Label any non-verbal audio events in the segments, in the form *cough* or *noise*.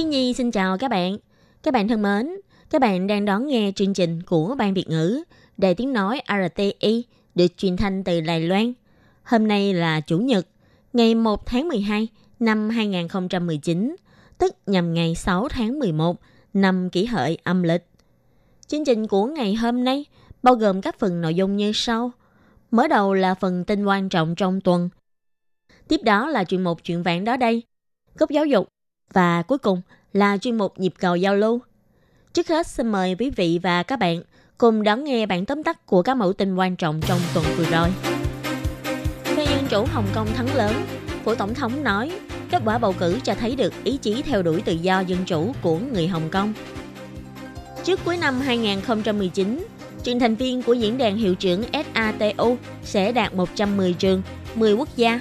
Khi Nhi xin chào các bạn. Các bạn thân mến, các bạn đang đón nghe chương trình của Ban Việt ngữ Đài Tiếng Nói RTI được truyền thanh từ Đài Loan. Hôm nay là Chủ nhật, ngày 1 tháng 12 năm 2019, tức nhằm ngày 6 tháng 11 năm kỷ hợi âm lịch. Chương trình của ngày hôm nay bao gồm các phần nội dung như sau. Mở đầu là phần tin quan trọng trong tuần. Tiếp đó là chuyện một chuyện vạn đó đây, góc giáo dục và cuối cùng là chuyên mục nhịp cầu giao lưu. Trước hết xin mời quý vị và các bạn cùng đón nghe bản tóm tắt của các mẫu tin quan trọng trong tuần vừa rồi. Phe Dân chủ Hồng Kông thắng lớn, Phủ Tổng thống nói kết quả bầu cử cho thấy được ý chí theo đuổi tự do dân chủ của người Hồng Kông. Trước cuối năm 2019, trường thành viên của diễn đàn hiệu trưởng SATU sẽ đạt 110 trường, 10 quốc gia.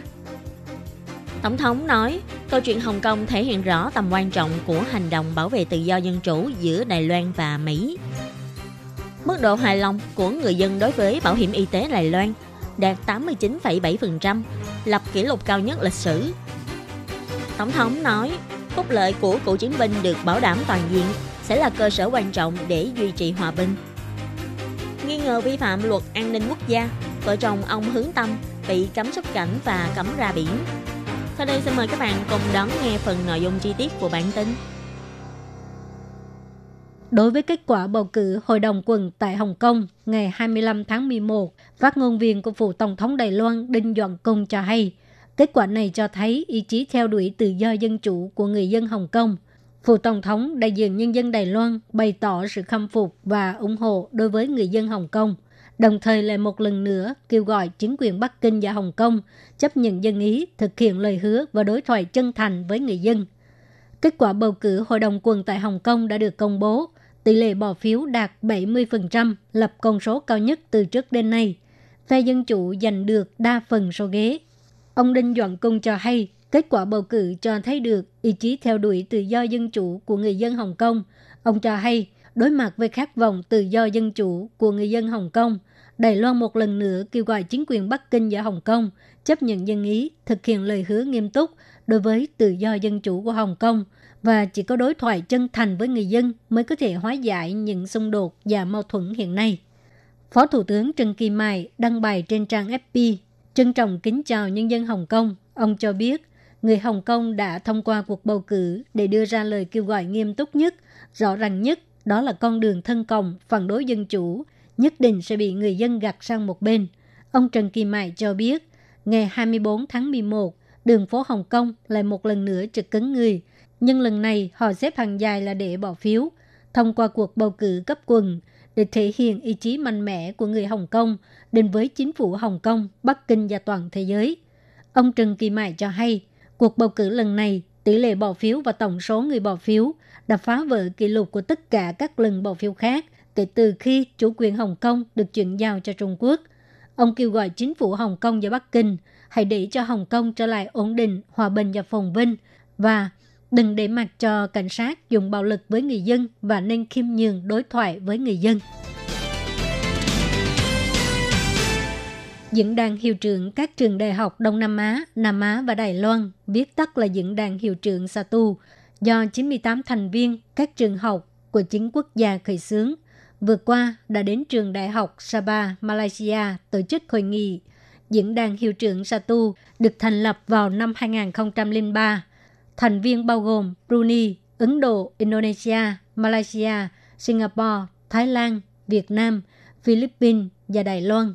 Tổng thống nói, câu chuyện Hồng Kông thể hiện rõ tầm quan trọng của hành động bảo vệ tự do dân chủ giữa Đài Loan và Mỹ. Mức độ hài lòng của người dân đối với bảo hiểm y tế Đài Loan đạt 89,7%, lập kỷ lục cao nhất lịch sử. Tổng thống nói, phúc lợi của cựu chiến binh được bảo đảm toàn diện sẽ là cơ sở quan trọng để duy trì hòa bình. Nghi ngờ vi phạm luật an ninh quốc gia, vợ chồng ông Hướng Tâm bị cấm xuất cảnh và cấm ra biển. Sau đây xin mời các bạn cùng đón nghe phần nội dung chi tiết của bản tin. Đối với kết quả bầu cử Hội đồng quần tại Hồng Kông ngày 25 tháng 11, phát ngôn viên của phủ Tổng thống Đài Loan Đinh Doãn Công cho hay, kết quả này cho thấy ý chí theo đuổi tự do dân chủ của người dân Hồng Kông. Phủ Tổng thống đại diện nhân dân Đài Loan bày tỏ sự khâm phục và ủng hộ đối với người dân Hồng Kông, đồng thời lại một lần nữa kêu gọi chính quyền Bắc Kinh và Hồng Kông chấp nhận dân ý, thực hiện lời hứa và đối thoại chân thành với người dân. Kết quả bầu cử Hội đồng quần tại Hồng Kông đã được công bố, tỷ lệ bỏ phiếu đạt 70%, lập con số cao nhất từ trước đến nay. Phe Dân Chủ giành được đa phần số ghế. Ông Đinh Doãn cung cho hay, kết quả bầu cử cho thấy được ý chí theo đuổi tự do dân chủ của người dân Hồng Kông. Ông cho hay, đối mặt với khát vọng tự do dân chủ của người dân Hồng Kông, Đài Loan một lần nữa kêu gọi chính quyền Bắc Kinh và Hồng Kông chấp nhận dân ý, thực hiện lời hứa nghiêm túc đối với tự do dân chủ của Hồng Kông – và chỉ có đối thoại chân thành với người dân mới có thể hóa giải những xung đột và mâu thuẫn hiện nay. Phó Thủ tướng Trần Kỳ Mai đăng bài trên trang FB trân trọng kính chào nhân dân Hồng Kông. Ông cho biết, người Hồng Kông đã thông qua cuộc bầu cử để đưa ra lời kêu gọi nghiêm túc nhất, rõ ràng nhất, đó là con đường thân cộng, phản đối dân chủ, nhất định sẽ bị người dân gạt sang một bên. Ông Trần Kỳ Mai cho biết, ngày 24 tháng 11, đường phố Hồng Kông lại một lần nữa trực cứng người – nhưng lần này họ xếp hàng dài là để bỏ phiếu thông qua cuộc bầu cử cấp quần để thể hiện ý chí mạnh mẽ của người Hồng Kông đến với chính phủ Hồng Kông, Bắc Kinh và toàn thế giới. Ông Trần Kỳ Mại cho hay, cuộc bầu cử lần này, tỷ lệ bỏ phiếu và tổng số người bỏ phiếu đã phá vỡ kỷ lục của tất cả các lần bỏ phiếu khác kể từ khi chủ quyền Hồng Kông được chuyển giao cho Trung Quốc. Ông kêu gọi chính phủ Hồng Kông và Bắc Kinh hãy để cho Hồng Kông trở lại ổn định, hòa bình và phồn vinh và đừng để mặc cho cảnh sát dùng bạo lực với người dân và nên khiêm nhường đối thoại với người dân. Diễn đàn hiệu trưởng các trường đại học Đông Nam Á, Nam Á và Đài Loan, viết tắt là Diễn đàn hiệu trưởng SATU, do 98 thành viên các trường học của chính quốc gia khởi xướng, vừa qua đã đến trường đại học Sabah, Malaysia tổ chức hội nghị. Diễn đàn hiệu trưởng SATU được thành lập vào năm 2003 Thành viên bao gồm Brunei, Ấn Độ, Indonesia, Malaysia, Singapore, Thái Lan, Việt Nam, Philippines và Đài Loan.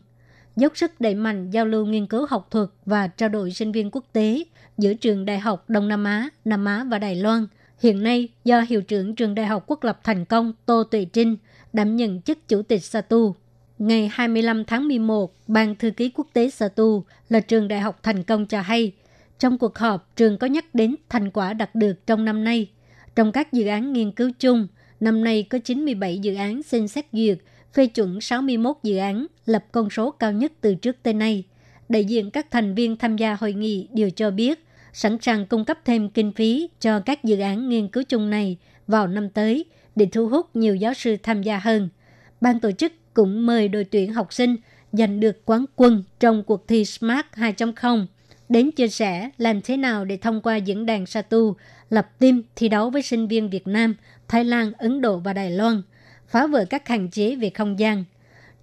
Dốc sức đẩy mạnh giao lưu nghiên cứu học thuật và trao đổi sinh viên quốc tế giữa trường Đại học Đông Nam Á, Nam Á và Đài Loan. Hiện nay, do Hiệu trưởng Trường Đại học Quốc lập thành công Tô Tuệ Trinh đảm nhận chức Chủ tịch SATU. Ngày 25 tháng 11, Ban Thư ký Quốc tế SATU là trường đại học thành công cho hay – trong cuộc họp, trường có nhắc đến thành quả đạt được trong năm nay. Trong các dự án nghiên cứu chung, năm nay có 97 dự án xin xét duyệt, phê chuẩn 61 dự án, lập con số cao nhất từ trước tới nay. Đại diện các thành viên tham gia hội nghị đều cho biết sẵn sàng cung cấp thêm kinh phí cho các dự án nghiên cứu chung này vào năm tới để thu hút nhiều giáo sư tham gia hơn. Ban tổ chức cũng mời đội tuyển học sinh giành được quán quân trong cuộc thi Smart 2.0 đến chia sẻ làm thế nào để thông qua diễn đàn Satu lập team thi đấu với sinh viên Việt Nam, Thái Lan, Ấn Độ và Đài Loan, phá vỡ các hạn chế về không gian.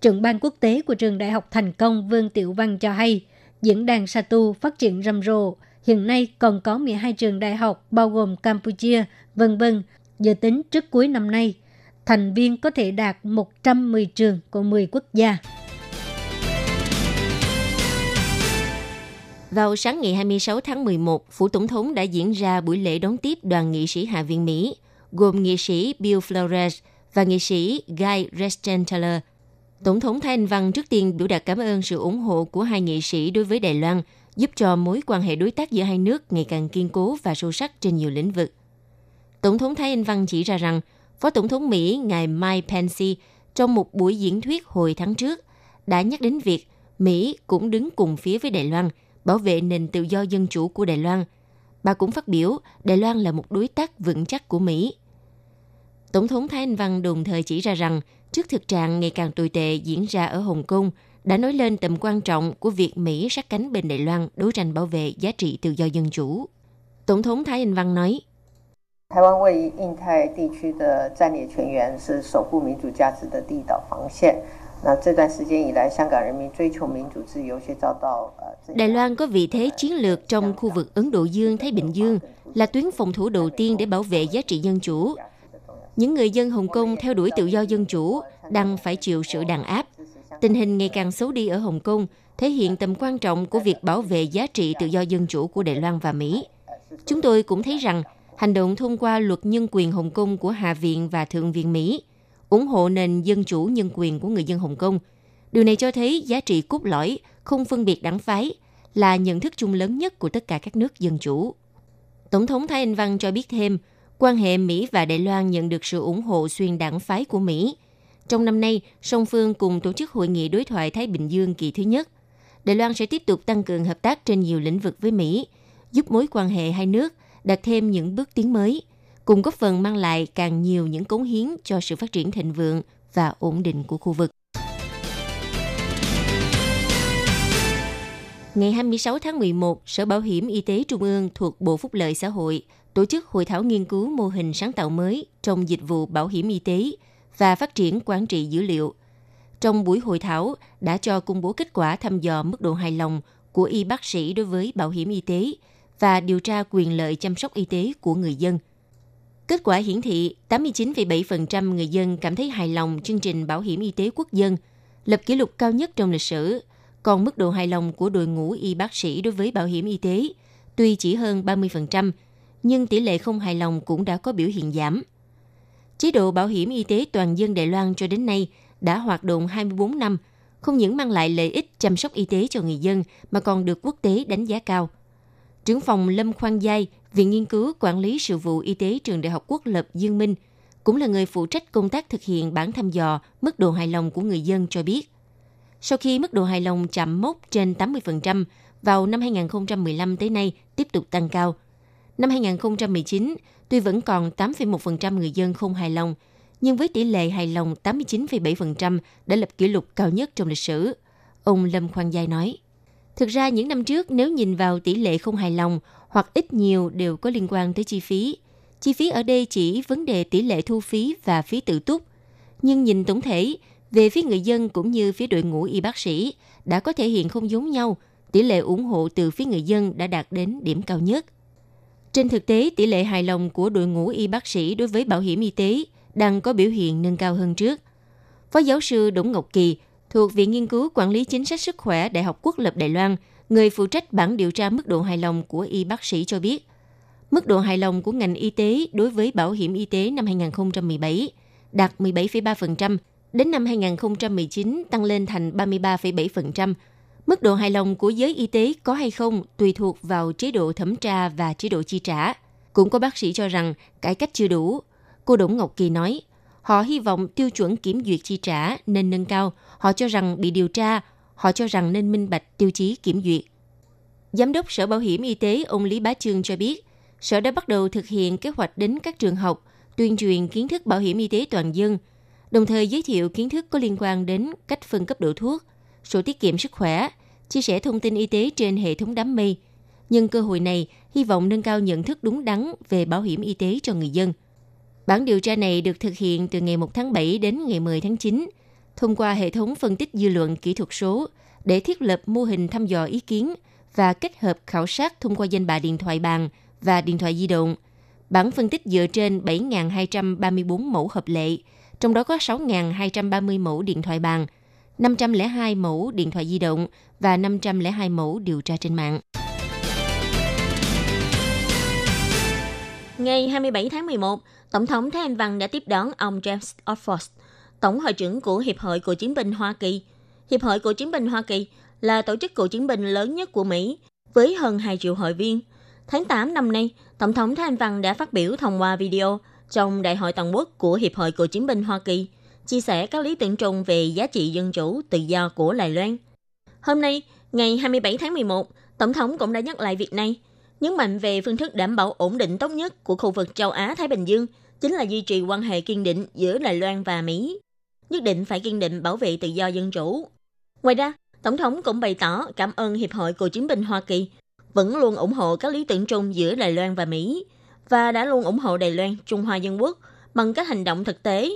Trưởng ban quốc tế của trường Đại học Thành Công Vương Tiểu Văn cho hay, diễn đàn Satu phát triển rầm rộ. Hiện nay còn có 12 trường đại học bao gồm Campuchia, vân vân dự tính trước cuối năm nay, thành viên có thể đạt 110 trường của 10 quốc gia. Vào sáng ngày 26 tháng 11, Phủ Tổng thống đã diễn ra buổi lễ đón tiếp đoàn nghị sĩ Hạ viện Mỹ, gồm nghị sĩ Bill Flores và nghị sĩ Guy Reschenthaler. Tổng thống Thái Anh Văn trước tiên biểu đạt cảm ơn sự ủng hộ của hai nghị sĩ đối với Đài Loan, giúp cho mối quan hệ đối tác giữa hai nước ngày càng kiên cố và sâu sắc trên nhiều lĩnh vực. Tổng thống Thái Anh Văn chỉ ra rằng, Phó Tổng thống Mỹ ngài Mike Pence trong một buổi diễn thuyết hồi tháng trước đã nhắc đến việc Mỹ cũng đứng cùng phía với Đài Loan – bảo vệ nền tự do dân chủ của Đài Loan. Bà cũng phát biểu Đài Loan là một đối tác vững chắc của Mỹ. Tổng thống Thái Anh Văn đồng thời chỉ ra rằng trước thực trạng ngày càng tồi tệ diễn ra ở Hồng Kông, đã nói lên tầm quan trọng của việc Mỹ sát cánh bên Đài Loan đấu tranh bảo vệ giá trị tự do dân chủ. Tổng thống Thái Anh Văn nói, 台湾位于印太地区的战略全员，是守护民主价值的第一道防线。Đài Loan có vị thế chiến lược trong khu vực Ấn Độ Dương-Thái Bình Dương, là tuyến phòng thủ đầu tiên để bảo vệ giá trị dân chủ. Những người dân Hồng Kông theo đuổi tự do dân chủ đang phải chịu sự đàn áp. Tình hình ngày càng xấu đi ở Hồng Kông thể hiện tầm quan trọng của việc bảo vệ giá trị tự do dân chủ của Đài Loan và Mỹ. Chúng tôi cũng thấy rằng hành động thông qua luật nhân quyền Hồng Kông của Hạ viện và Thượng viện Mỹ ủng hộ nền dân chủ nhân quyền của người dân Hồng Kông. Điều này cho thấy giá trị cốt lõi, không phân biệt đảng phái, là nhận thức chung lớn nhất của tất cả các nước dân chủ. Tổng thống Thái Anh Văn cho biết thêm, quan hệ Mỹ và Đài Loan nhận được sự ủng hộ xuyên đảng phái của Mỹ. Trong năm nay, song phương cùng tổ chức hội nghị đối thoại Thái Bình Dương kỳ thứ nhất. Đài Loan sẽ tiếp tục tăng cường hợp tác trên nhiều lĩnh vực với Mỹ, giúp mối quan hệ hai nước đạt thêm những bước tiến mới – cùng góp phần mang lại càng nhiều những cống hiến cho sự phát triển thịnh vượng và ổn định của khu vực. Ngày 26 tháng 11, Sở Bảo hiểm Y tế Trung ương thuộc Bộ Phúc lợi Xã hội tổ chức hội thảo nghiên cứu mô hình sáng tạo mới trong dịch vụ bảo hiểm y tế và phát triển quản trị dữ liệu. Trong buổi hội thảo đã cho công bố kết quả thăm dò mức độ hài lòng của y bác sĩ đối với bảo hiểm y tế và điều tra quyền lợi chăm sóc y tế của người dân – Kết quả hiển thị 89,7% người dân cảm thấy hài lòng chương trình bảo hiểm y tế quốc dân, lập kỷ lục cao nhất trong lịch sử. Còn mức độ hài lòng của đội ngũ y bác sĩ đối với bảo hiểm y tế tuy chỉ hơn 30%, nhưng tỷ lệ không hài lòng cũng đã có biểu hiện giảm. Chế độ bảo hiểm y tế toàn dân Đài Loan cho đến nay đã hoạt động 24 năm, không những mang lại lợi ích chăm sóc y tế cho người dân mà còn được quốc tế đánh giá cao. Trưởng phòng Lâm Khoan Giai, Viện Nghiên cứu Quản lý Sự vụ Y tế Trường Đại học Quốc lập Dương Minh cũng là người phụ trách công tác thực hiện bản thăm dò mức độ hài lòng của người dân cho biết. Sau khi mức độ hài lòng chạm mốc trên 80% vào năm 2015 tới nay tiếp tục tăng cao. Năm 2019, tuy vẫn còn 8,1% người dân không hài lòng, nhưng với tỷ lệ hài lòng 89,7% đã lập kỷ lục cao nhất trong lịch sử. Ông Lâm Khoan Giai nói. Thực ra những năm trước nếu nhìn vào tỷ lệ không hài lòng hoặc ít nhiều đều có liên quan tới chi phí. Chi phí ở đây chỉ vấn đề tỷ lệ thu phí và phí tự túc. Nhưng nhìn tổng thể, về phía người dân cũng như phía đội ngũ y bác sĩ đã có thể hiện không giống nhau, tỷ lệ ủng hộ từ phía người dân đã đạt đến điểm cao nhất. Trên thực tế, tỷ lệ hài lòng của đội ngũ y bác sĩ đối với bảo hiểm y tế đang có biểu hiện nâng cao hơn trước. Phó giáo sư Đỗ Ngọc Kỳ thuộc Viện Nghiên cứu Quản lý Chính sách Sức khỏe Đại học Quốc lập Đài Loan, người phụ trách bản điều tra mức độ hài lòng của y bác sĩ cho biết, mức độ hài lòng của ngành y tế đối với bảo hiểm y tế năm 2017 đạt 17,3%, đến năm 2019 tăng lên thành 33,7%. Mức độ hài lòng của giới y tế có hay không tùy thuộc vào chế độ thẩm tra và chế độ chi trả. Cũng có bác sĩ cho rằng cải cách chưa đủ. Cô Đỗ Ngọc Kỳ nói, họ hy vọng tiêu chuẩn kiểm duyệt chi trả nên nâng cao. Họ cho rằng bị điều tra, họ cho rằng nên minh bạch tiêu chí kiểm duyệt. Giám đốc Sở Bảo hiểm Y tế ông Lý Bá Trương cho biết, Sở đã bắt đầu thực hiện kế hoạch đến các trường học, tuyên truyền kiến thức bảo hiểm y tế toàn dân, đồng thời giới thiệu kiến thức có liên quan đến cách phân cấp độ thuốc, sổ tiết kiệm sức khỏe, chia sẻ thông tin y tế trên hệ thống đám mây. Nhân cơ hội này, hy vọng nâng cao nhận thức đúng đắn về bảo hiểm y tế cho người dân. Bản điều tra này được thực hiện từ ngày 1 tháng 7 đến ngày 10 tháng 9, thông qua hệ thống phân tích dư luận kỹ thuật số để thiết lập mô hình thăm dò ý kiến và kết hợp khảo sát thông qua danh bạ điện thoại bàn và điện thoại di động. Bản phân tích dựa trên 7.234 mẫu hợp lệ, trong đó có 6.230 mẫu điện thoại bàn, 502 mẫu điện thoại di động và 502 mẫu điều tra trên mạng. Ngày 27 tháng 11, Tổng thống Thái Anh Văn đã tiếp đón ông James Oxford, Tổng hội trưởng của Hiệp hội Cựu chiến binh Hoa Kỳ. Hiệp hội Cựu chiến binh Hoa Kỳ là tổ chức cựu chiến binh lớn nhất của Mỹ, với hơn 2 triệu hội viên. Tháng 8 năm nay, Tổng thống Thái Anh Văn đã phát biểu thông qua video trong Đại hội Toàn quốc của Hiệp hội Cựu chiến binh Hoa Kỳ, chia sẻ các lý tưởng chung về giá trị dân chủ, tự do của Đài Loan. Hôm nay, ngày 27 tháng 11, Tổng thống cũng đã nhắc lại việc này, nhấn mạnh về phương thức đảm bảo ổn định tốt nhất của khu vực châu Á-Thái Bình Dương chính là duy trì quan hệ kiên định giữa Đài Loan và Mỹ. Nhất định phải kiên định bảo vệ tự do dân chủ. Ngoài ra, Tổng thống cũng bày tỏ cảm ơn Hiệp hội Cựu chiến binh Hoa Kỳ vẫn luôn ủng hộ các lý tưởng chung giữa Đài Loan và Mỹ và đã luôn ủng hộ Đài Loan, Trung Hoa Dân Quốc bằng các hành động thực tế,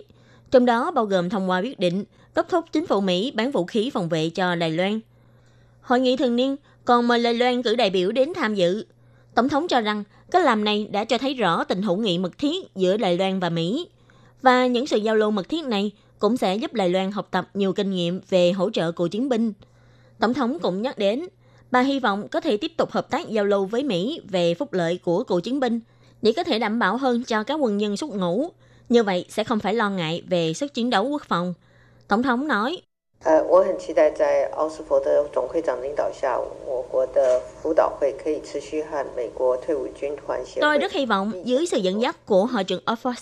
trong đó bao gồm thông qua quyết định đốc thúc chính phủ Mỹ bán vũ khí phòng vệ cho Đài Loan. Hội nghị thường niên còn mời Đài Loan cử đại biểu đến tham dự. Tổng thống cho rằng cách làm này đã cho thấy rõ tình hữu nghị mật thiết giữa Đài Loan và Mỹ. Và những sự giao lưu mật thiết này cũng sẽ giúp Đài Loan học tập nhiều kinh nghiệm về hỗ trợ cựu chiến binh. Tổng thống cũng nhắc đến, bà hy vọng có thể tiếp tục hợp tác giao lưu với Mỹ về phúc lợi của cựu chiến binh để có thể đảm bảo hơn cho các quân nhân xuất ngũ. Như vậy sẽ không phải lo ngại về sức chiến đấu quốc phòng. Tổng thống nói, Tôi rất hy vọng dưới sự dẫn dắt của Hội trưởng Offord,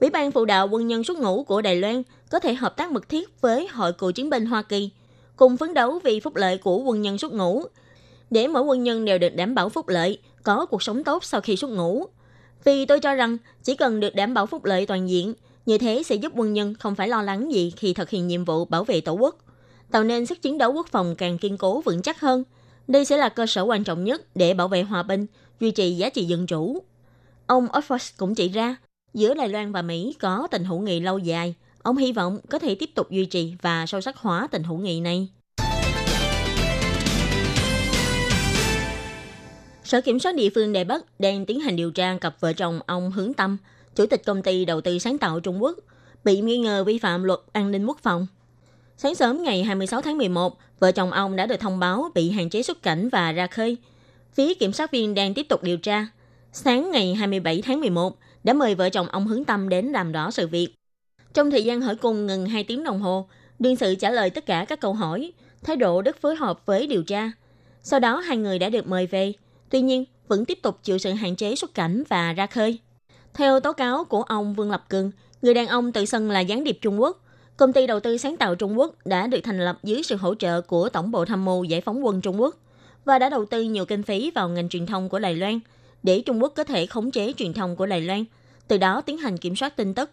Ủy ban phụ đạo quân nhân xuất ngũ của Đài Loan có thể hợp tác mật thiết với Hội cựu chiến binh Hoa Kỳ, cùng phấn đấu vì phúc lợi của quân nhân xuất ngũ, để mỗi quân nhân đều được đảm bảo phúc lợi, có cuộc sống tốt sau khi xuất ngũ. Vì tôi cho rằng chỉ cần được đảm bảo phúc lợi toàn diện, như thế sẽ giúp quân nhân không phải lo lắng gì khi thực hiện nhiệm vụ bảo vệ tổ quốc, tạo nên sức chiến đấu quốc phòng càng kiên cố vững chắc hơn. Đây sẽ là cơ sở quan trọng nhất để bảo vệ hòa bình, duy trì giá trị dân chủ. Ông Oxford cũng chỉ ra, giữa Đài Loan và Mỹ có tình hữu nghị lâu dài. Ông hy vọng có thể tiếp tục duy trì và sâu sắc hóa tình hữu nghị này. Sở Kiểm soát địa phương Đài Bắc đang tiến hành điều tra cặp vợ chồng ông Hướng Tâm, Chủ tịch công ty đầu tư sáng tạo Trung Quốc, bị nghi ngờ vi phạm luật an ninh quốc phòng. Sáng sớm ngày 26 tháng 11, vợ chồng ông đã được thông báo bị hạn chế xuất cảnh và ra khơi. Phía kiểm sát viên đang tiếp tục điều tra. Sáng ngày 27 tháng 11, đã mời vợ chồng ông Hướng Tâm đến làm rõ sự việc. Trong thời gian hỏi cung ngừng 2 tiếng đồng hồ, đương sự trả lời tất cả các câu hỏi, thái độ rất phối hợp với điều tra. Sau đó hai người đã được mời về, tuy nhiên vẫn tiếp tục chịu sự hạn chế xuất cảnh và ra khơi. Theo tố cáo của ông Vương Lập Cường, người đàn ông tự xưng là gián điệp Trung Quốc, công ty đầu tư sáng tạo Trung Quốc đã được thành lập dưới sự hỗ trợ của Tổng bộ Tham mưu Giải phóng quân Trung Quốc và đã đầu tư nhiều kinh phí vào ngành truyền thông của Đài Loan để Trung Quốc có thể khống chế truyền thông của Đài Loan, từ đó tiến hành kiểm soát tin tức.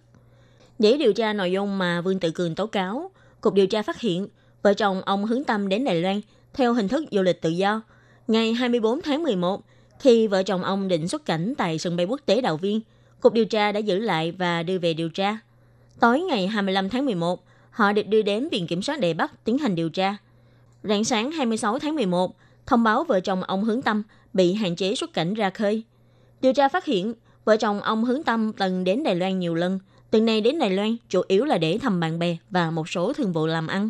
Để điều tra nội dung mà Vương Tự Cường tố cáo, Cục điều tra phát hiện vợ chồng ông hướng tâm đến Đài Loan theo hình thức du lịch tự do. Ngày 24 tháng 11, khi vợ chồng ông định xuất cảnh tại sân bay quốc tế Đào Viên, Cục điều tra đã giữ lại và đưa về điều tra. Tối ngày 25 tháng 11, họ được đưa đến Viện Kiểm soát Đề Bắc tiến hành điều tra. Rạng sáng 26 tháng 11, thông báo vợ chồng ông Hướng Tâm bị hạn chế xuất cảnh ra khơi. Điều tra phát hiện, vợ chồng ông Hướng Tâm từng đến Đài Loan nhiều lần từ này đến Đài Loan chủ yếu là để thăm bạn bè và một số thương vụ làm ăn.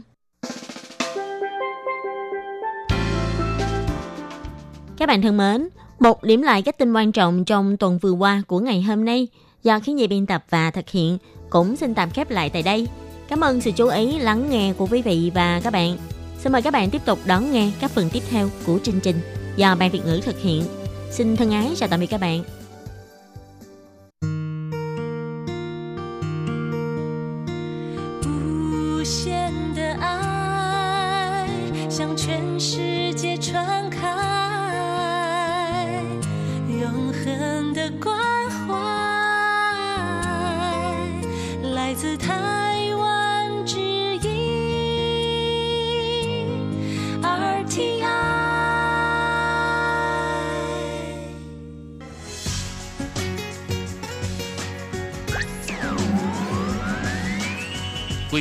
Các bạn thân mến, một điểm lại các tin quan trọng trong tuần vừa qua của ngày hôm nay do khiến dây biên tập và thực hiện cũng xin tạm khép lại tại đây. Cảm ơn sự chú ý lắng nghe của quý vị và các bạn. Xin mời các bạn tiếp tục đón nghe các phần tiếp theo của chương trình do Ban Việt ngữ thực hiện. Xin thân ái chào tạm biệt các bạn.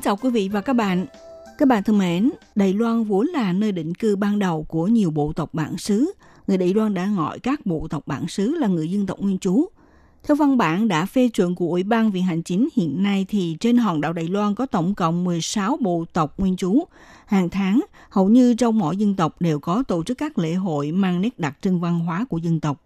Kính chào quý vị và các bạn. Các bạn thân mến, Đài Loan vốn là nơi định cư ban đầu của nhiều bộ tộc bản xứ. Người Đài Loan đã gọi các bộ tộc bản xứ là người dân tộc nguyên trú. Theo văn bản đã phê chuẩn của Ủy ban Viện Hành Chính hiện nay thì trên hòn đảo Đài Loan có tổng cộng 16 bộ tộc nguyên trú. Hàng tháng, hầu như trong mỗi dân tộc đều có tổ chức các lễ hội mang nét đặc trưng văn hóa của dân tộc.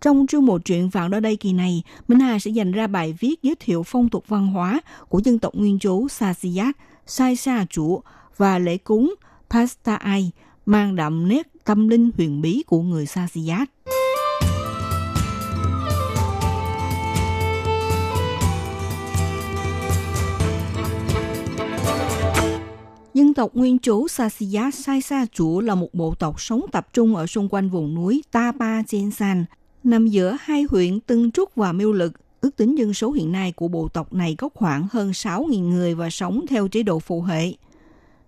Trong chương một truyện vạn đó đây kỳ này, Minh Hà sẽ dành ra bài viết giới thiệu phong tục văn hóa của dân tộc nguyên trú Sasiyat Sai Sa Chủ và lễ cúng Pasta Ai mang đậm nét tâm linh huyền bí của người Sasiyat Dân tộc nguyên trú Sasiya Sai Sa Chủ là một bộ tộc sống tập trung ở xung quanh vùng núi Ta Pa Chen San, nằm giữa hai huyện Tân Trúc và Miêu Lực. Ước tính dân số hiện nay của bộ tộc này có khoảng hơn 6.000 người và sống theo chế độ phụ hệ.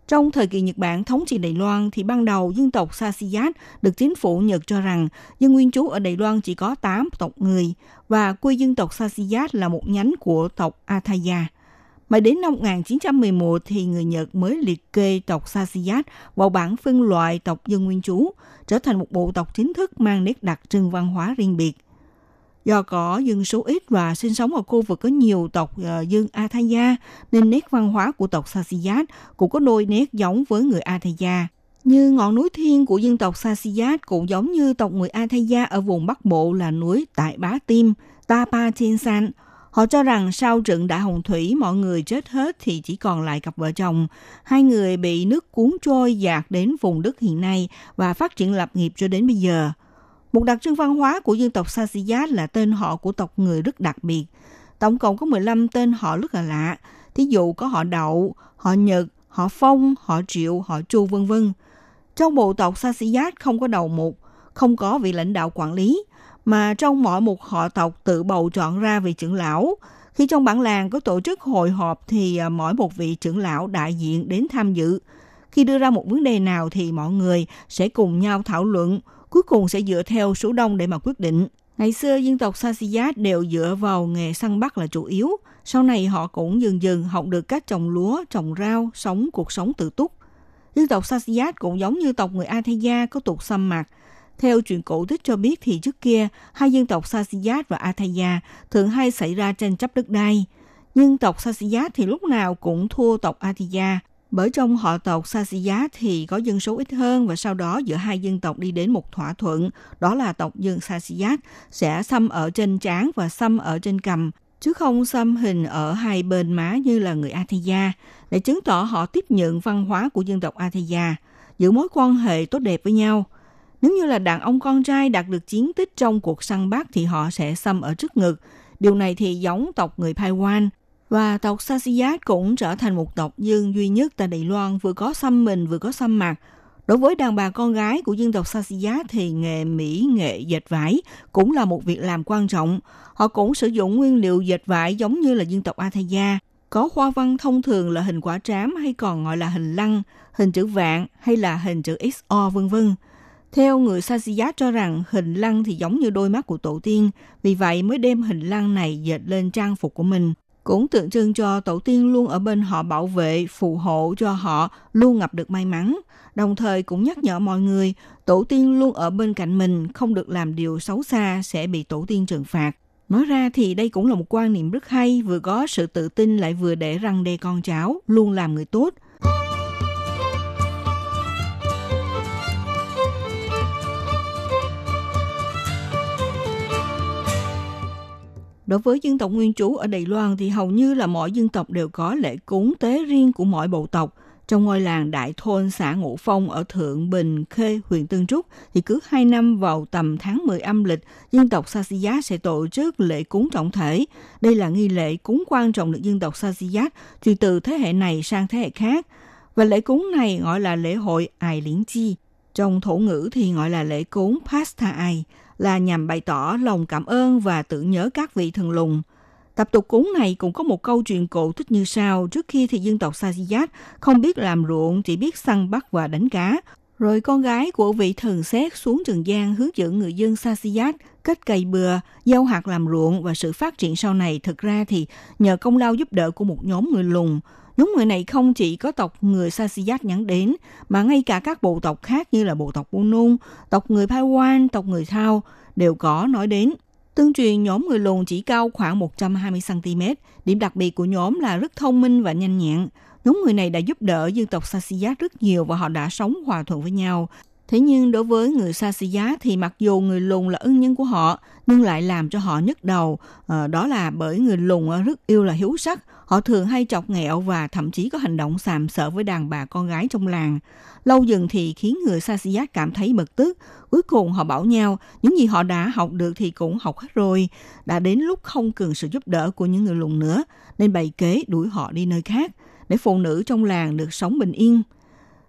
Trong thời kỳ Nhật Bản thống trị Đài Loan thì ban đầu dân tộc Sasiyat được chính phủ Nhật cho rằng dân nguyên trú ở Đài Loan chỉ có 8 tộc người và quê dân tộc Sasiyat là một nhánh của tộc Athaya. Mà đến năm 1911 thì người Nhật mới liệt kê tộc Sasiyat vào bảng phân loại tộc dân nguyên trú, trở thành một bộ tộc chính thức mang nét đặc trưng văn hóa riêng biệt. Do có dân số ít và sinh sống ở khu vực có nhiều tộc ờ, dân Athaya, nên nét văn hóa của tộc Sasiyat cũng có đôi nét giống với người Athaya. Như ngọn núi thiên của dân tộc Sasiyat cũng giống như tộc người Athaya ở vùng Bắc Bộ là núi Tại Bá Tim, Tapa Thiên San. Họ cho rằng sau trận đại hồng thủy mọi người chết hết thì chỉ còn lại cặp vợ chồng. Hai người bị nước cuốn trôi dạt đến vùng đất hiện nay và phát triển lập nghiệp cho đến bây giờ. Một đặc trưng văn hóa của dân tộc Sasiyat là tên họ của tộc người rất đặc biệt. Tổng cộng có 15 tên họ rất là lạ. Thí dụ có họ Đậu, họ Nhật, họ Phong, họ Triệu, họ Chu vân vân. Trong bộ tộc Sasiyat không có đầu mục, không có vị lãnh đạo quản lý, mà trong mọi một họ tộc tự bầu chọn ra vị trưởng lão. Khi trong bản làng có tổ chức hội họp thì à, mỗi một vị trưởng lão đại diện đến tham dự. Khi đưa ra một vấn đề nào thì mọi người sẽ cùng nhau thảo luận, cuối cùng sẽ dựa theo số đông để mà quyết định. Ngày xưa dân tộc Sasiyat đều dựa vào nghề săn bắt là chủ yếu. Sau này họ cũng dần dần học được cách trồng lúa, trồng rau, sống cuộc sống tự túc. Dân tộc Sasiyat cũng giống như tộc người Athaya có tục xâm mạc. Theo truyền cổ tích cho biết thì trước kia, hai dân tộc Sasiyat và Athaya thường hay xảy ra tranh chấp đất đai. Nhưng tộc Sasiyat thì lúc nào cũng thua tộc Athaya bởi trong họ tộc Sasiyat thì có dân số ít hơn và sau đó giữa hai dân tộc đi đến một thỏa thuận, đó là tộc dân Sasiyat sẽ xăm ở trên trán và xăm ở trên cầm, chứ không xăm hình ở hai bên má như là người Athaya, để chứng tỏ họ tiếp nhận văn hóa của dân tộc Athaya, giữ mối quan hệ tốt đẹp với nhau. Nếu như là đàn ông con trai đạt được chiến tích trong cuộc săn bắt thì họ sẽ xăm ở trước ngực. Điều này thì giống tộc người Paiwan, và tộc Sasiyat cũng trở thành một tộc dương duy nhất tại Đài Loan vừa có xăm mình vừa có xăm mặt. Đối với đàn bà con gái của dân tộc Sasiyat thì nghề mỹ nghệ dệt vải cũng là một việc làm quan trọng. Họ cũng sử dụng nguyên liệu dệt vải giống như là dân tộc Athaya. Có hoa văn thông thường là hình quả trám hay còn gọi là hình lăng, hình chữ vạn hay là hình chữ XO vân vân. Theo người Sajiya cho rằng hình lăng thì giống như đôi mắt của tổ tiên, vì vậy mới đem hình lăng này dệt lên trang phục của mình cũng tượng trưng cho tổ tiên luôn ở bên họ bảo vệ, phù hộ cho họ luôn gặp được may mắn. Đồng thời cũng nhắc nhở mọi người, tổ tiên luôn ở bên cạnh mình, không được làm điều xấu xa sẽ bị tổ tiên trừng phạt. Nói ra thì đây cũng là một quan niệm rất hay, vừa có sự tự tin lại vừa để răng đe con cháu, luôn làm người tốt. Đối với dân tộc nguyên trú ở Đài Loan thì hầu như là mỗi dân tộc đều có lễ cúng tế riêng của mỗi bộ tộc. Trong ngôi làng Đại Thôn, xã Ngũ Phong ở Thượng Bình, Khê, huyện Tân Trúc, thì cứ hai năm vào tầm tháng 10 âm lịch, dân tộc Sasiyat sẽ tổ chức lễ cúng trọng thể. Đây là nghi lễ cúng quan trọng được dân tộc Sasiyat truyền từ thế hệ này sang thế hệ khác. Và lễ cúng này gọi là lễ hội Ai Liễn Chi. Trong thổ ngữ thì gọi là lễ cúng Pasta Ai, là nhằm bày tỏ lòng cảm ơn và tưởng nhớ các vị thần lùng. Tập tục cúng này cũng có một câu chuyện cổ tích như sau. Trước khi thì dân tộc Sajiyat không biết làm ruộng, chỉ biết săn bắt và đánh cá. Rồi con gái của vị thần xét xuống Trần gian hướng dẫn người dân Sajiyat cách cày bừa, gieo hạt làm ruộng và sự phát triển sau này thực ra thì nhờ công lao giúp đỡ của một nhóm người lùng. Nhóm người này không chỉ có tộc người Sasiyat nhắn đến, mà ngay cả các bộ tộc khác như là bộ tộc Bunun, tộc người Paiwan, tộc người Thao đều có nói đến. Tương truyền nhóm người lùn chỉ cao khoảng 120cm. Điểm đặc biệt của nhóm là rất thông minh và nhanh nhẹn. Nhóm người này đã giúp đỡ dân tộc Sasiyat rất nhiều và họ đã sống hòa thuận với nhau. Thế nhưng đối với người Sasiyat thì mặc dù người lùn là ưng nhân của họ, nhưng lại làm cho họ nhức đầu. À, đó là bởi người lùn ờ, rất yêu là hiếu sắc. Họ thường hay chọc nghẹo và thậm chí có hành động sàm sợ với đàn bà con gái trong làng. Lâu dần thì khiến người Sasiyat cảm thấy bực tức. Cuối cùng họ bảo nhau, những gì họ đã học được thì cũng học hết rồi. Đã đến lúc không cần sự giúp đỡ của những người lùn nữa, nên bày kế đuổi họ đi nơi khác, để phụ nữ trong làng được sống bình yên.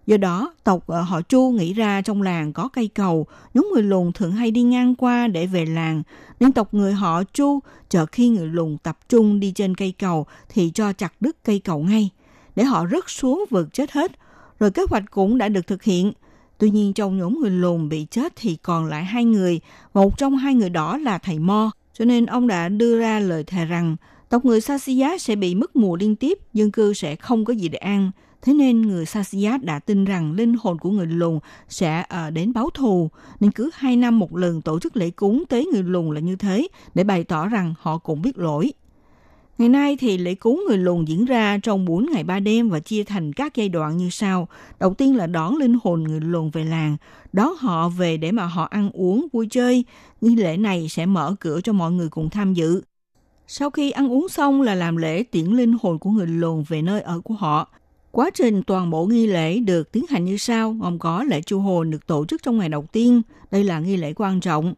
Do đó, tộc ờ, họ Chu nghĩ ra trong làng có cây cầu, nhóm người lùn thường hay đi ngang qua để về làng, nên tộc người họ Chu chờ khi người lùn tập trung đi trên cây cầu thì cho chặt đứt cây cầu ngay, để họ rớt xuống vượt chết hết. Rồi kế hoạch cũng đã được thực hiện. Tuy nhiên trong nhóm người lùn bị chết thì còn lại hai người, một trong hai người đó là thầy Mo. Cho nên ông đã đưa ra lời thề rằng tộc người Sasiya sẽ bị mất mùa liên tiếp, dân cư sẽ không có gì để ăn. Thế nên người Sasiyat đã tin rằng linh hồn của người lùn sẽ ở đến báo thù, nên cứ hai năm một lần tổ chức lễ cúng tế người lùn là như thế để bày tỏ rằng họ cũng biết lỗi. Ngày nay thì lễ cúng người lùn diễn ra trong 4 ngày 3 đêm và chia thành các giai đoạn như sau. Đầu tiên là đón linh hồn người lùn về làng, đón họ về để mà họ ăn uống, vui chơi. Nghi lễ này sẽ mở cửa cho mọi người cùng tham dự. Sau khi ăn uống xong là làm lễ tiễn linh hồn của người lùn về nơi ở của họ. Quá trình toàn bộ nghi lễ được tiến hành như sau, gồm có lễ chu hồn được tổ chức trong ngày đầu tiên. Đây là nghi lễ quan trọng.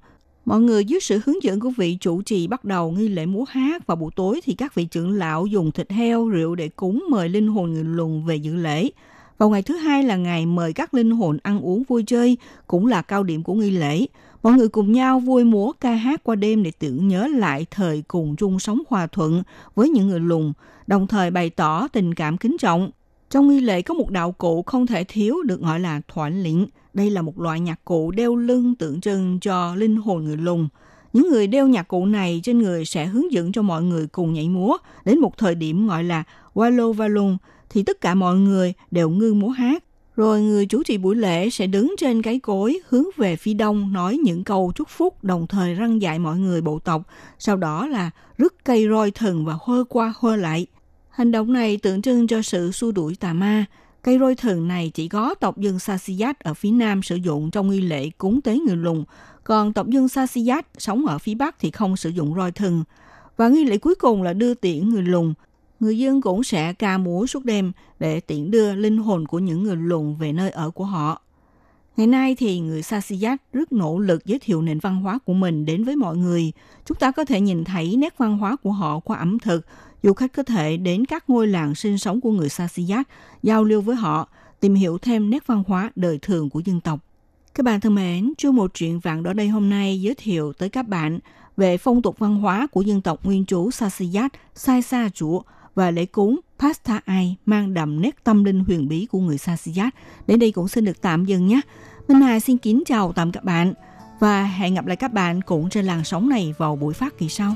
Mọi người dưới sự hướng dẫn của vị chủ trì bắt đầu nghi lễ múa hát và buổi tối thì các vị trưởng lão dùng thịt heo, rượu để cúng mời linh hồn người lùn về dự lễ. Vào ngày thứ hai là ngày mời các linh hồn ăn uống vui chơi, cũng là cao điểm của nghi lễ. Mọi người cùng nhau vui múa ca hát qua đêm để tưởng nhớ lại thời cùng chung sống hòa thuận với những người lùn, đồng thời bày tỏ tình cảm kính trọng. Trong nghi lễ có một đạo cụ không thể thiếu được gọi là thoản lĩnh. Đây là một loại nhạc cụ đeo lưng tượng trưng cho linh hồn người lùn. Những người đeo nhạc cụ này trên người sẽ hướng dẫn cho mọi người cùng nhảy múa đến một thời điểm gọi là Walo Valung, thì tất cả mọi người đều ngưng múa hát. Rồi người chủ trì buổi lễ sẽ đứng trên cái cối, hướng về phía đông, nói những câu chúc phúc, đồng thời răng dạy mọi người bộ tộc. Sau đó là rứt cây roi thần và hơ qua hơ lại. Hành động này tượng trưng cho sự xua đuổi tà ma. Cây roi thần này chỉ có tộc dân Sasiyat ở phía nam sử dụng trong nghi lễ cúng tế người lùn, còn tộc dân Sasiyat sống ở phía bắc thì không sử dụng roi thần. Và nghi lễ cuối cùng là đưa tiễn người lùn. Người dân cũng sẽ ca múa suốt đêm để tiễn đưa linh hồn của những người lùn về nơi ở của họ. Ngày nay thì người Sasiyat rất nỗ lực giới thiệu nền văn hóa của mình đến với mọi người. Chúng ta có thể nhìn thấy nét văn hóa của họ qua ẩm thực, Du khách có thể đến các ngôi làng sinh sống của người Sasiyat, giao lưu với họ, tìm hiểu thêm nét văn hóa đời thường của dân tộc. Các bạn thân mến, chương một chuyện vạn đó đây hôm nay giới thiệu tới các bạn về phong tục văn hóa của dân tộc nguyên trú Sasiyat, Sai Sa Chúa, và lễ cúng, Pasta Ai mang đậm nét tâm linh huyền bí của người Sasiyat. Đến đây cũng xin được tạm dừng nhé. Minh Hà xin kính chào tạm các bạn và hẹn gặp lại các bạn cũng trên làn sóng này vào buổi phát kỳ sau.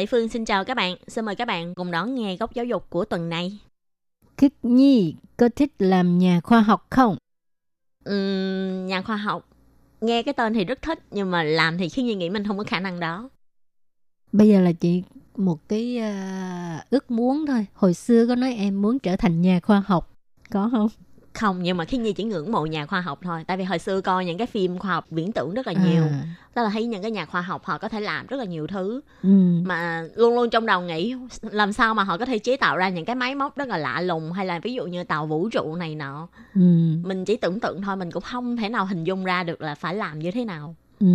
Lệ Phương xin chào các bạn. Xin mời các bạn cùng đón nghe góc giáo dục của tuần này. Khiết Nhi có thích làm nhà khoa học không? Ừm, nhà khoa học. Nghe cái tên thì rất thích nhưng mà làm thì Khiết Nhi nghĩ mình không có khả năng đó. Bây giờ là chị một cái à, ước muốn thôi. Hồi xưa có nói em muốn trở thành nhà khoa học. Có không? Không, nhưng mà Khiết Nhi chỉ ngưỡng mộ nhà khoa học thôi. Tại vì hồi xưa coi những cái phim khoa học viễn tưởng rất là nhiều. À, Tức là thấy những cái nhà khoa học họ có thể làm rất là nhiều thứ. ừ. mà luôn luôn trong đầu nghĩ làm sao mà họ có thể chế tạo ra những cái máy móc rất là lạ lùng hay là ví dụ như tàu vũ trụ này nọ Ừ. mình chỉ tưởng tượng thôi mình cũng không thể nào hình dung ra được là phải làm như thế nào Ừ.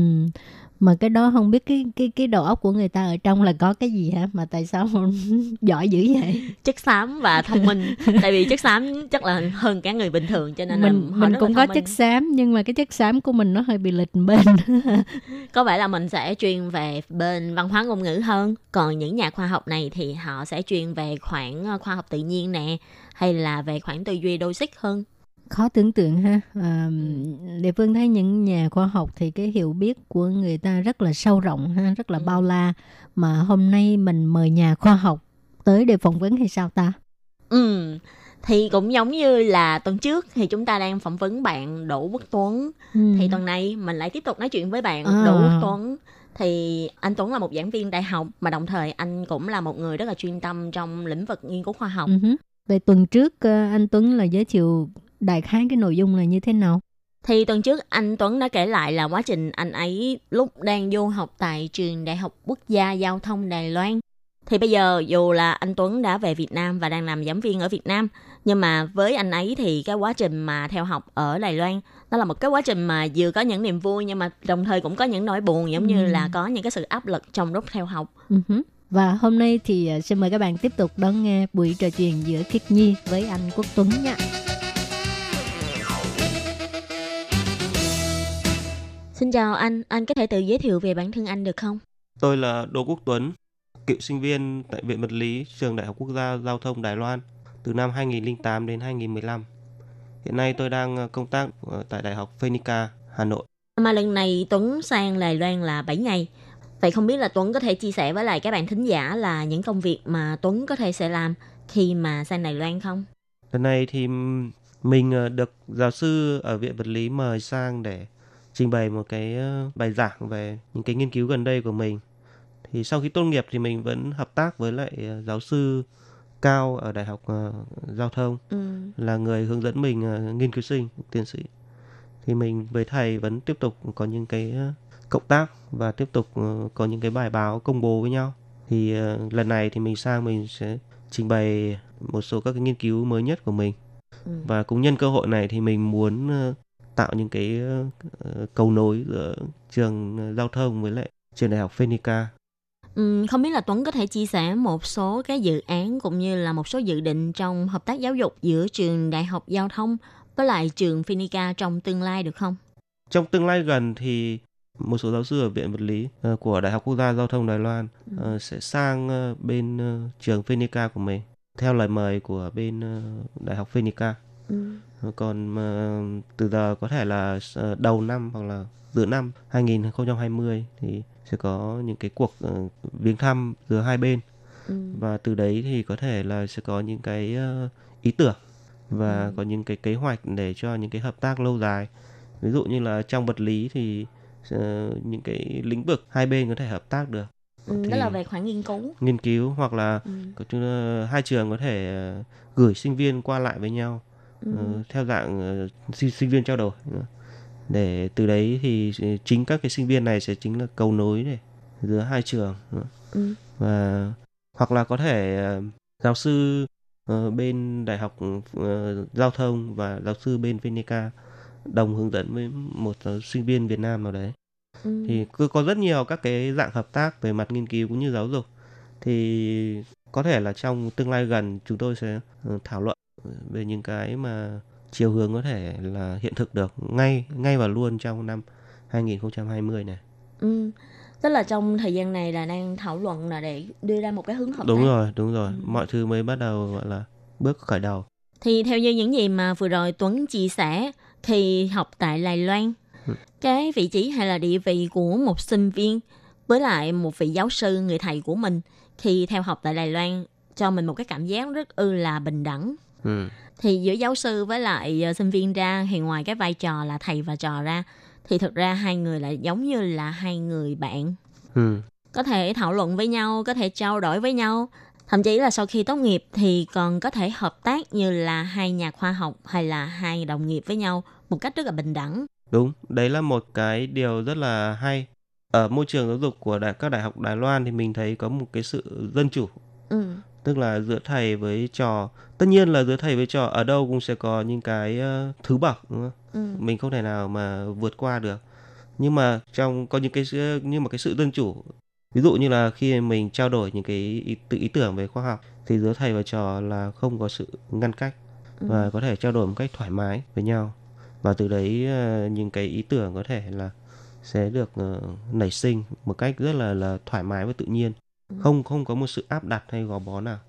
Mà cái đó không biết cái cái cái đầu óc của người ta ở trong là có cái gì hả? Mà tại sao *laughs* giỏi dữ vậy? chất xám và thông minh *laughs* tại vì chất xám chắc là hơn cả người bình thường cho nên là mình họ mình cũng là có minh. chất xám nhưng mà cái chất xám của mình nó hơi bị lệch bên. *laughs* có vẻ là mình sẽ chuyên về bên văn hóa ngôn ngữ hơn còn những nhà khoa học này thì họ sẽ chuyên về khoảng ờ, khoa học tự nhiên nè hay là về khoảng tư duy logic hơn khó tưởng tượng ha à, địa phương thấy những nhà khoa học thì cái hiểu biết của người ta rất là sâu rộng ha rất là Ừ. bao la mà hôm nay mình mời nhà khoa học tới để phỏng vấn hay sao ta Ừ, thì cũng giống như là tuần trước thì chúng ta đang phỏng vấn bạn Đỗ Quốc Tuấn. ừ. Thì tuần này mình lại tiếp tục nói chuyện với bạn À. Đỗ Quốc Tuấn. Thì anh Tuấn là một giảng viên đại học mà đồng thời anh cũng là một người rất là chuyên tâm trong lĩnh vực nghiên cứu khoa học. Ừ hứ. Vậy tuần trước ờ, anh Tuấn là giới thiệu đại khái cái nội dung là như thế nào Thì tuần trước anh Tuấn đã kể lại là quá trình anh ấy lúc đang du học tại trường Đại học Quốc gia Giao thông Đài Loan. Thì bây giờ dù là anh Tuấn đã về Việt Nam và đang làm giảng viên ở Việt Nam, nhưng mà với anh ấy thì cái quá trình mà theo học ở Đài Loan đó là một cái quá trình mà vừa có những niềm vui nhưng mà đồng thời cũng có những nỗi buồn giống như Ừ. là có những cái sự áp lực trong lúc theo học. Ừ và hôm nay thì ờ, xin mời các bạn tiếp tục đón nghe buổi trò chuyện giữa Khiết Nhi với anh Quốc Tuấn nha Xin chào anh, anh có thể tự giới thiệu về bản thân anh được không? Tôi là Đỗ Quốc Tuấn, cựu sinh viên tại Viện Vật lý Trường Đại học Quốc gia Giao thông Đài Loan từ năm 2008 đến 2015. Hiện nay tôi đang ờ, công tác ờ, tại Đại học Phenica, Hà Nội. Mà lần này Tuấn sang Đài Loan là 7 ngày. Vậy không biết là Tuấn có thể chia sẻ với lại các bạn thính giả là những công việc mà Tuấn có thể sẽ làm khi mà sang Đài Loan không? Lần này thì mình ờ, được giáo sư ở Viện Vật lý mời sang để trình bày một cái ờ, bài giảng về những cái nghiên cứu gần đây của mình. Thì sau khi tốt nghiệp thì mình vẫn hợp tác với lại ờ, giáo sư cao ở Đại học ờ, Giao thông. Ừ. là người hướng dẫn mình nghiên cứu sinh tiến sĩ thì mình với thầy vẫn tiếp tục có những cái cộng tác và tiếp tục có những cái bài báo công bố với nhau thì lần này thì mình sang mình sẽ trình bày một số các cái nghiên cứu mới nhất của mình Ừ. và cũng nhân cơ hội này thì mình muốn tạo những cái ờ, cầu nối giữa trường giao thông với lại trường đại học Phenica Ừ, không biết là Tuấn có thể chia sẻ một số cái dự án cũng như là một số dự định trong hợp tác giáo dục giữa trường Đại học Giao thông với lại trường Phenica trong tương lai được không? trong tương lai gần thì một số giáo sư ở viện vật lý ờ, của Đại học Quốc gia Giao thông Đài Loan ờ, sẽ sang bên trường Phenica của mình theo lời mời của bên Đại học Phenica. Ừ. Còn ờ, từ giờ có thể là ờ, đầu năm hoặc là giữa năm 2020 thì sẽ có những cái cuộc ờ, viếng thăm giữa hai bên Ừ. và từ đấy thì có thể là sẽ có những cái ờ, ý tưởng và Ừ. có những cái kế hoạch để cho những cái hợp tác lâu dài ví dụ như là trong vật lý thì ờ, những cái lĩnh vực hai bên có thể hợp tác được Ừ, thì- đó là về khoản nghiên cứu. nghiên cứu hoặc là Ừ. hai trường có thể gửi sinh viên qua lại với nhau Ừ. ờ, theo dạng ờ, sinh, sinh viên trao đổi nữa. để từ đấy thì chính các cái sinh viên này sẽ chính là cầu nối để giữa hai trường. Ừ. và hoặc là có thể ờ, giáo sư ờ, bên đại học ờ, giao thông và giáo sư bên Phenica đồng hướng dẫn với một ờ, sinh viên Việt Nam nào đấy Ừ. thì cứ có rất nhiều các cái dạng hợp tác về mặt nghiên cứu cũng như giáo dục thì có thể là trong tương lai gần chúng tôi sẽ ờ, thảo luận về những cái mà chiều hướng có thể là hiện thực được ngay ngay và luôn trong năm 2020 này. Ừ. Tức là trong thời gian này là đang thảo luận là để đưa ra một cái hướng hợp Đúng tác. rồi, đúng rồi. Ừ. Mọi thứ mới bắt đầu gọi là bước khởi đầu. Thì theo như những gì mà vừa rồi Tuấn chia sẻ thì học tại Đài Loan, Ừ. cái vị trí hay là địa vị của một sinh viên với lại một vị giáo sư người thầy của mình khi theo học tại Đài Loan cho mình một cái cảm giác rất ư là bình đẳng. Ừ. Thì giữa giáo sư với lại ờ, sinh viên ra thì ngoài cái vai trò là thầy và trò ra thì thực ra hai người lại giống như là hai người bạn Ừ. có thể thảo luận với nhau, có thể trao đổi với nhau. Thậm chí là sau khi tốt nghiệp thì còn có thể hợp tác như là hai nhà khoa học hay là hai đồng nghiệp với nhau một cách rất là bình đẳng. Đúng, đấy là một cái điều rất là hay. Ở môi trường giáo dục của đại, các đại học Đài Loan thì mình thấy có một cái sự dân chủ, Ừ. tức là giữa thầy với trò. Tất nhiên là giữa thầy với trò ở đâu cũng sẽ có những cái ờ, thứ bậc đúng không? Ừ. Mình không thể nào mà vượt qua được. Nhưng mà trong có những cái nhưng mà cái sự dân chủ. Ví dụ như là khi mình trao đổi những cái ý, tự ý tưởng về khoa học thì giữa thầy và trò là không có sự ngăn cách Ừ. và có thể trao đổi một cách thoải mái với nhau và từ đấy ờ, những cái ý tưởng có thể là sẽ được ờ, nảy sinh một cách rất là là thoải mái và tự nhiên. Không không có một sự áp đặt hay gò bó nào.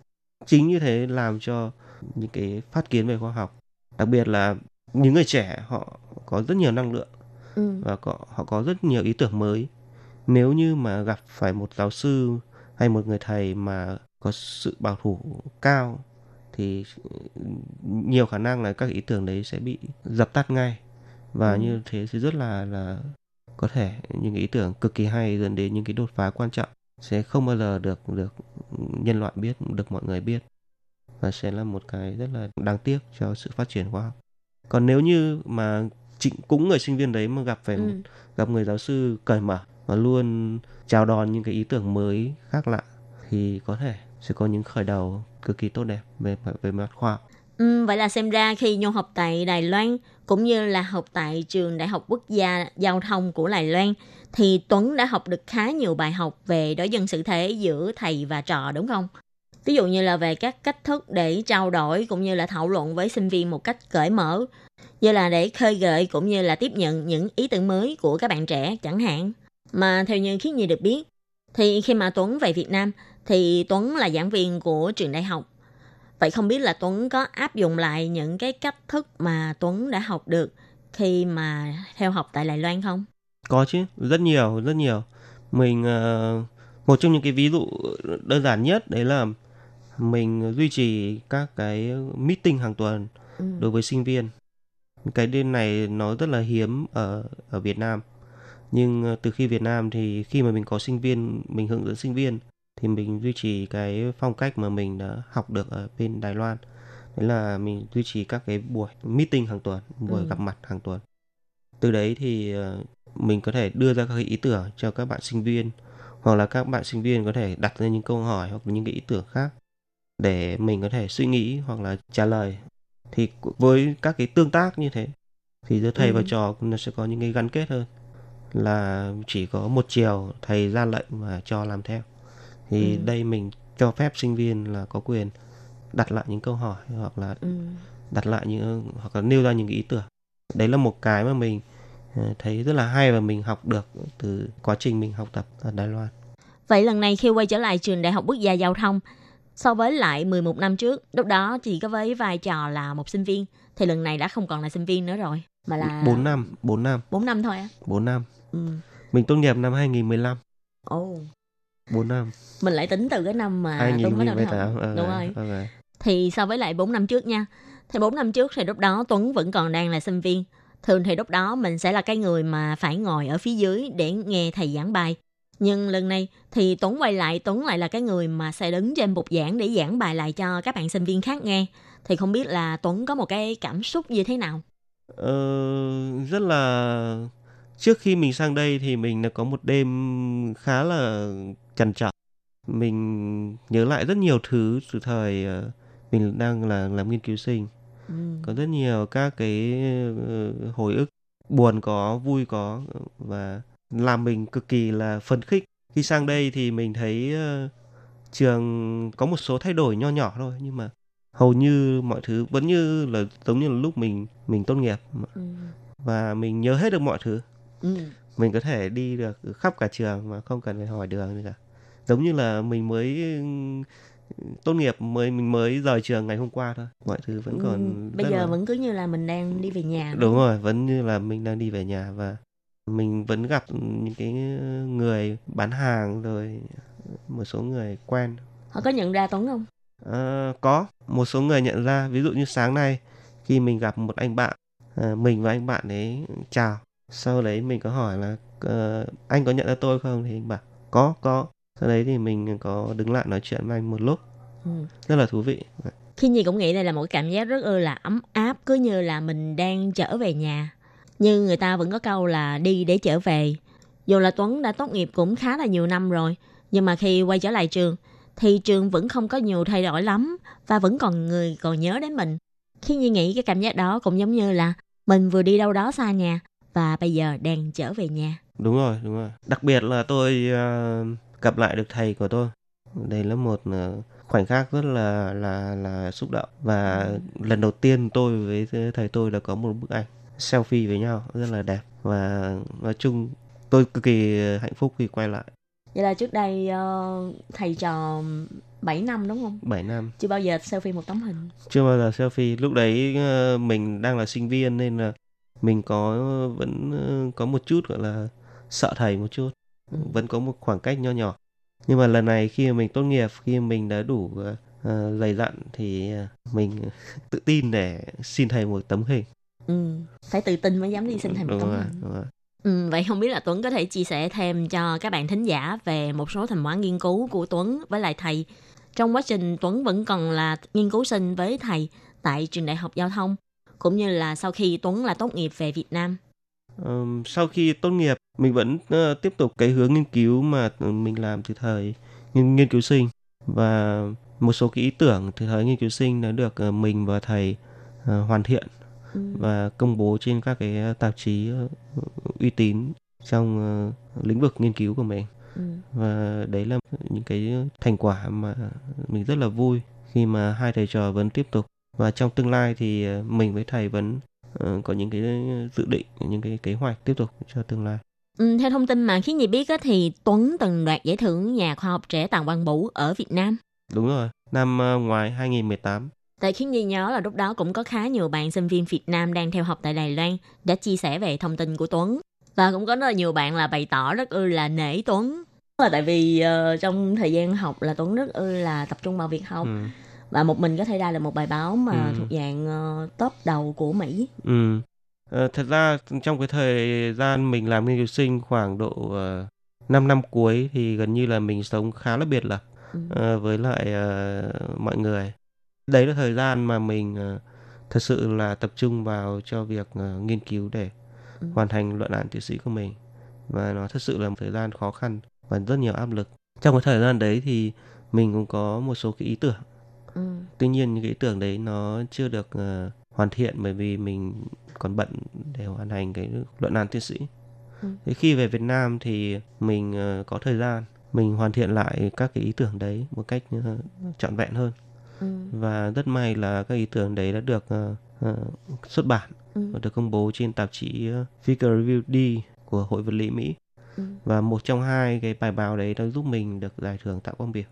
Chính như thế làm cho những cái phát kiến về khoa học đặc biệt là những người trẻ họ có rất nhiều năng lượng Ừ. và có, họ có rất nhiều ý tưởng mới. Nếu như mà gặp phải một giáo sư hay một người thầy mà có sự bảo thủ cao thì nhiều khả năng là các ý tưởng đấy sẽ bị dập tắt ngay. Và Ừ. như thế thì rất là là có thể những ý tưởng cực kỳ hay dẫn đến những cái đột phá quan trọng sẽ không bao giờ được được nhân loại biết được mọi người biết và sẽ là một cái rất là đáng tiếc cho sự phát triển khoa học còn nếu như mà chính cũng người sinh viên đấy mà gặp phải Ừ. gặp người giáo sư cởi mở và luôn chào đón những cái ý tưởng mới khác lạ thì có thể sẽ có những khởi đầu cực kỳ tốt đẹp về về mặt khoa học. Ừ, vậy là xem ra khi nhung học tại Đài Loan cũng như là học tại trường Đại học Quốc gia Giao thông của Đài Loan thì Tuấn đã học được khá nhiều bài học về đối dân sự thế giữa thầy và trò đúng không? Ví dụ như là về các cách thức để trao đổi cũng như là thảo luận với sinh viên một cách cởi mở, như là để khơi gợi cũng như là tiếp nhận những ý tưởng mới của các bạn trẻ chẳng hạn. Mà theo như khiến Nhi được biết, thì khi mà Tuấn về Việt Nam thì Tuấn là giảng viên của trường đại học Vậy không biết là Tuấn có áp dụng lại những cái cách thức mà Tuấn đã học được khi mà theo học tại Đài Loan không? Có chứ, rất nhiều, rất nhiều. Mình ờ, một trong những cái ví dụ đơn giản nhất đấy là mình duy trì các cái meeting hàng tuần Ừ. đối với sinh viên. Cái đêm này nó rất là hiếm ở ở Việt Nam. Nhưng ờ, từ khi Việt Nam thì khi mà mình có sinh viên, mình hướng dẫn sinh viên thì mình duy trì cái phong cách mà mình đã học được ở bên Đài Loan. Đấy là mình duy trì các cái buổi meeting hàng tuần, buổi Ừ. gặp mặt hàng tuần. Từ đấy thì ờ, mình có thể đưa ra các ý tưởng cho các bạn sinh viên hoặc là các bạn sinh viên có thể đặt ra những câu hỏi hoặc những cái ý tưởng khác để mình có thể suy nghĩ hoặc là trả lời thì với các cái tương tác như thế thì giữa thầy Ừ. và trò nó sẽ có những cái gắn kết hơn là chỉ có một chiều thầy ra lệnh và cho làm theo thì Ừ. đây mình cho phép sinh viên là có quyền đặt lại những câu hỏi hoặc là Ừ. đặt lại những hoặc là nêu ra những ý tưởng đấy là một cái mà mình ờ, thấy rất là hay và mình học được từ quá trình mình học tập ở Đài Loan Vậy lần này khi quay trở lại trường Đại học Quốc gia Giao thông, so với lại 11 năm trước, lúc đó chỉ có với vai trò là một sinh viên, thì lần này đã không còn là sinh viên nữa rồi, mà là 4 năm 4 năm 4 năm thôi á. 4 năm Ừ. mình tốt nghiệp năm 2015 Ồ, 4 năm mình lại tính từ cái năm mà Tuấn bắt đầu học. 2018 ờ, Đúng rồi. ờ. Thì so với lại 4 năm trước nha, thì 4 năm trước thì lúc đó Tuấn vẫn còn đang là sinh viên. Thường thì lúc đó mình sẽ là cái người mà phải ngồi ở phía dưới để nghe thầy giảng bài. Nhưng lần này thì Tuấn quay lại, Tuấn lại là cái người mà sẽ đứng trên bục giảng để giảng bài lại cho các bạn sinh viên khác nghe. Thì không biết là Tuấn có một cái cảm xúc như thế nào? Ờ, rất là trước khi mình sang đây thì mình đã có một đêm khá là trằn trọc mình nhớ lại rất nhiều thứ từ thời ờ, mình đang là làm nghiên cứu sinh Ừ. có rất nhiều các cái ờ, hồi ức buồn có vui có và làm mình cực kỳ là phấn khích. Khi sang đây thì mình thấy uh, trường có một số thay đổi nho nhỏ thôi nhưng mà hầu như mọi thứ vẫn như là giống như là lúc mình mình tốt nghiệp ừ. và mình nhớ hết được mọi thứ. Ừ. Mình có thể đi được khắp cả trường mà không cần phải hỏi đường gì cả. Giống như là mình mới tốt nghiệp mới mình mới rời trường ngày hôm qua thôi. Mọi thứ vẫn còn ừ, bây giờ là... vẫn cứ như là mình đang đi về nhà đúng rồi vẫn như là mình đang đi về nhà và mình vẫn gặp những cái người bán hàng rồi một số người quen. Họ có nhận ra tuấn không? À, có. Một số người nhận ra. Ví dụ như sáng nay khi mình gặp một anh bạn à, mình và anh bạn ấy chào. Sau đấy mình có hỏi là uh, anh có nhận ra tôi không? Thì anh bảo có có sau đấy thì mình có đứng lại nói chuyện với anh một lúc. Ừ. rất là thú vị. Khi nhi cũng nghĩ đây là một cảm giác rất là ấm áp cứ như là mình đang trở về nhà. Nhưng người ta vẫn có câu là đi để trở về. Dù là tuấn đã tốt nghiệp cũng khá là nhiều năm rồi nhưng mà khi quay trở lại trường thì trường vẫn không có nhiều thay đổi lắm và vẫn còn người còn nhớ đến mình. Khi nhi nghĩ cái cảm giác đó cũng giống như là mình vừa đi đâu đó xa nhà và bây giờ đang trở về nhà. Đúng rồi đúng rồi. Đặc biệt là tôi uh, gặp lại được thầy của tôi. Đây là một ờ, khoảnh khắc rất là là là xúc động. Và lần đầu tiên tôi với thầy tôi đã có một bức ảnh selfie với nhau rất là đẹp. Và nói chung tôi cực kỳ hạnh phúc khi quay lại. Vậy là trước đây uh, thầy trò 7 năm đúng không? 7 năm. Chưa bao giờ selfie một tấm hình. Chưa bao giờ selfie. Lúc đấy uh, mình đang là sinh viên nên là mình có vẫn có một chút gọi là sợ thầy một chút. Vẫn có một khoảng cách nho nhỏ. Nhưng mà lần này khi mình tốt nghiệp khi mình đã đủ uh, dày dặn thì uh, mình *laughs* tự tin để xin thầy một tấm hình. Ừ, phải tự tin mới dám đi xin thầy một đúng tấm rồi, hình. đúng rồi. Ừ, vậy không biết là Tuấn có thể chia sẻ thêm cho các bạn thính giả về một số thành quả nghiên cứu của Tuấn với lại thầy. Trong quá trình Tuấn vẫn còn là nghiên cứu sinh với thầy tại trường đại học giao thông cũng như là sau khi Tuấn là tốt nghiệp về Việt Nam. Um, sau khi tốt nghiệp mình vẫn uh, tiếp tục cái hướng nghiên cứu mà mình làm từ thời nghiên, nghiên cứu sinh và một số cái ý tưởng từ thời nghiên cứu sinh đã được uh, mình và thầy uh, hoàn thiện ừ. và công bố trên các cái tạp chí uh, uy tín trong uh, lĩnh vực nghiên cứu của mình ừ. và đấy là những cái thành quả mà mình rất là vui khi mà hai thầy trò vẫn tiếp tục và trong tương lai thì mình với thầy vẫn Ờ, có những cái dự định những cái kế hoạch tiếp tục cho tương lai Ừ, theo thông tin mà khiến nhị biết á, thì Tuấn từng đoạt giải thưởng nhà khoa học trẻ Tàng Văn Vũ ở Việt Nam. Đúng rồi, năm uh, ngoài 2018. Tại khiến Nhi nhớ là lúc đó cũng có khá nhiều bạn sinh viên Việt Nam đang theo học tại Đài Loan đã chia sẻ về thông tin của Tuấn. Và cũng có rất là nhiều bạn là bày tỏ rất ư là nể Tuấn. Là tại vì uh, trong thời gian học là Tuấn rất ư là tập trung vào việc học. Ừ và một mình có thể ra được một bài báo mà ừ. thuộc dạng uh, top đầu của Mỹ. Ừ. À, thật ra trong cái thời gian mình làm nghiên cứu sinh khoảng độ uh, ờ, 5 năm cuối thì gần như là mình sống khá là biệt lập ừ. uh, với lại uh, mọi người. Đấy là thời gian mà mình uh, thật sự là tập trung vào cho việc uh, nghiên cứu để ừ. hoàn thành luận án tiến sĩ của mình và nó thật sự là một thời gian khó khăn và rất nhiều áp lực. Trong cái thời gian đấy thì mình cũng có một số cái ý tưởng Ừ. tuy nhiên những cái ý tưởng đấy nó chưa được uh, hoàn thiện bởi vì mình còn bận để hoàn thành cái luận án tiến sĩ ừ. thế khi về Việt Nam thì mình uh, có thời gian mình hoàn thiện lại các cái ý tưởng đấy một cách uh, trọn vẹn hơn ừ. và rất may là các ý tưởng đấy đã được uh, xuất bản ừ. và được công bố trên tạp chí Figure Review D của Hội vật lý Mỹ ừ. và một trong hai cái bài báo đấy đã giúp mình được giải thưởng Tạ Quang Biểu.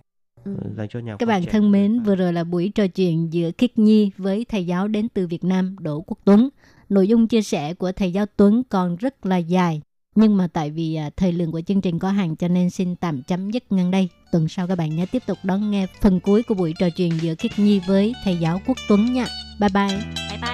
Dành cho nhà các bạn trẻ. thân mến vừa rồi là buổi trò chuyện giữa Khiết Nhi với thầy giáo đến từ Việt Nam Đỗ Quốc Tuấn nội dung chia sẻ của thầy giáo Tuấn còn rất là dài nhưng mà tại vì à, thời lượng của chương trình có hạn cho nên xin tạm chấm dứt ngang đây. Tuần sau các bạn nhớ tiếp tục đón nghe phần cuối của buổi trò chuyện giữa Khiết Nhi với thầy giáo Quốc Tuấn nha. Bye bye. Bye bye.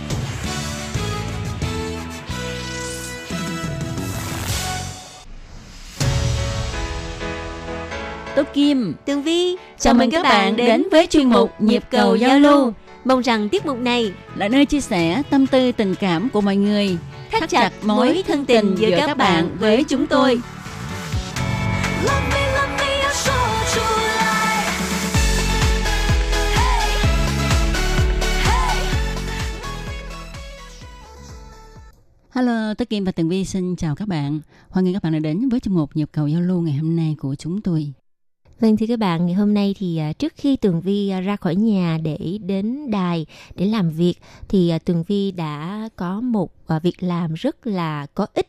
Tốt Kim, Tường Vi, chào mừng các bạn đến với chuyên mục Nhịp cầu giao lưu. Mong rằng tiết mục này Là nơi chia sẻ tâm tư tình cảm của mọi người, thắt chặt mối thân tình giữa các bạn với chúng tôi. Hello, Tất Kim và Tường Vi xin chào các bạn. Hoan nghênh các bạn đã đến với chương mục Nhịp cầu giao lưu ngày hôm nay của chúng tôi. Vâng thưa các bạn, ngày hôm nay thì à, trước khi Tường Vi à, ra khỏi nhà để đến đài để làm việc thì à, Tường Vi đã có một việc làm rất là có ích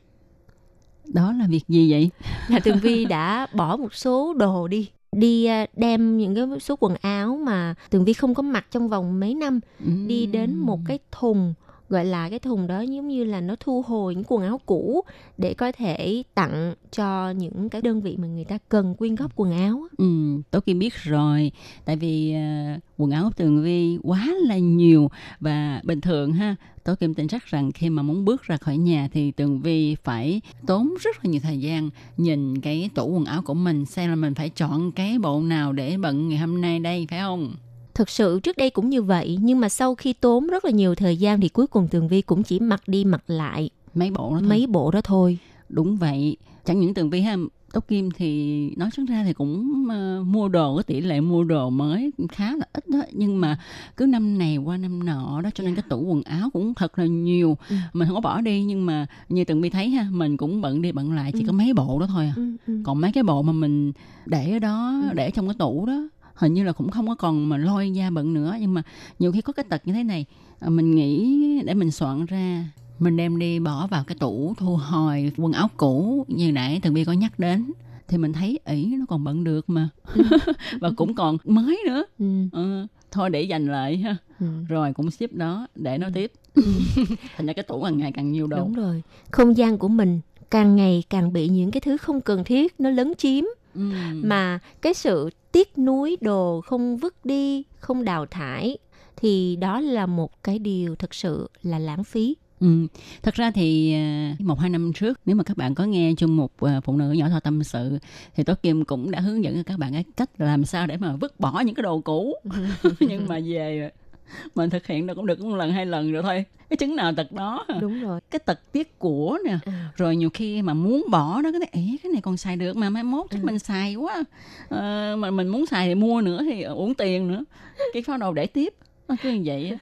Đó là việc gì vậy? là Tường Vi đã bỏ một số đồ đi đi đem những cái số quần áo mà Tường Vi không có mặc trong vòng mấy năm đi đến một cái thùng gọi là cái thùng đó giống như là nó thu hồi những quần áo cũ để có thể tặng cho những cái đơn vị mà người ta cần quyên góp quần áo. Ừ, tôi Kim biết rồi Tại vì uh, quần áo Tường Vi quá là nhiều Và bình thường ha Tố Kim tin chắc rằng khi mà muốn bước ra khỏi nhà Thì Tường Vi phải tốn rất là nhiều thời gian Nhìn cái tủ quần áo của mình Xem là mình phải chọn cái bộ nào để bận ngày hôm nay đây phải không? Thực sự trước đây cũng như vậy nhưng mà sau khi tốn rất là nhiều thời gian thì cuối cùng tường vi cũng chỉ mặc đi mặc lại Mấy bộ đó thôi. mấy bộ đó thôi Đúng vậy Chẳng những Tường Vi ha Tố Kim thì nói chẳng ra thì cũng ờ, mua đồ cái tỷ lệ mua đồ mới khá là ít đó nhưng mà cứ năm này qua năm nọ đó cho nên cái tủ quần áo cũng thật là nhiều Ừ. mình không có bỏ đi nhưng mà như Tường Vi thấy ha mình cũng bận đi bận lại chỉ Ừ. có mấy bộ đó thôi à ừ, ừ. còn mấy cái bộ mà mình để ở đó Ừ. để trong cái tủ đó hình như là cũng không có còn mà lôi ra bận nữa nhưng mà nhiều khi có cái tật như thế này à, mình nghĩ để mình soạn ra mình đem đi bỏ vào cái tủ thu hồi quần áo cũ như nãy Tường Vi có nhắc đến thì mình thấy ỷ nó còn bận được mà. *laughs* Và cũng còn mới nữa. Ừ, Ờ, thôi để dành lại ha. Ừ. rồi cũng ship đó để nó tiếp. *laughs* Thành ra cái tủ càng ngày càng nhiều đồ. Đúng rồi. Không gian của mình càng ngày càng bị những cái thứ không cần thiết nó lấn chiếm Ừ. mà cái sự tiếc nuối đồ không vứt đi không đào thải thì đó là một cái điều thực sự là lãng phí Ừ. Thật ra thì à, một hai năm trước nếu mà các bạn có nghe chung một à, phụ nữ nhỏ thọ tâm sự thì Tố Kim cũng đã hướng dẫn cho các bạn cái cách làm sao để mà vứt bỏ những cái đồ cũ *laughs* *laughs* nhưng mà về *laughs* mình thực hiện được cũng được một lần hai lần rồi thôi. Cái chứng nào tật đó? Đúng rồi. Cái tật tiếc của nè. À, rồi nhiều khi mà muốn bỏ đó cái này cái này còn xài được mà mai mốt chắc Ừ. mình xài quá. Ờ, mà mình muốn xài thì mua nữa thì uổng tiền nữa. Cái pháo đầu để tiếp. Nó cứ như vậy á.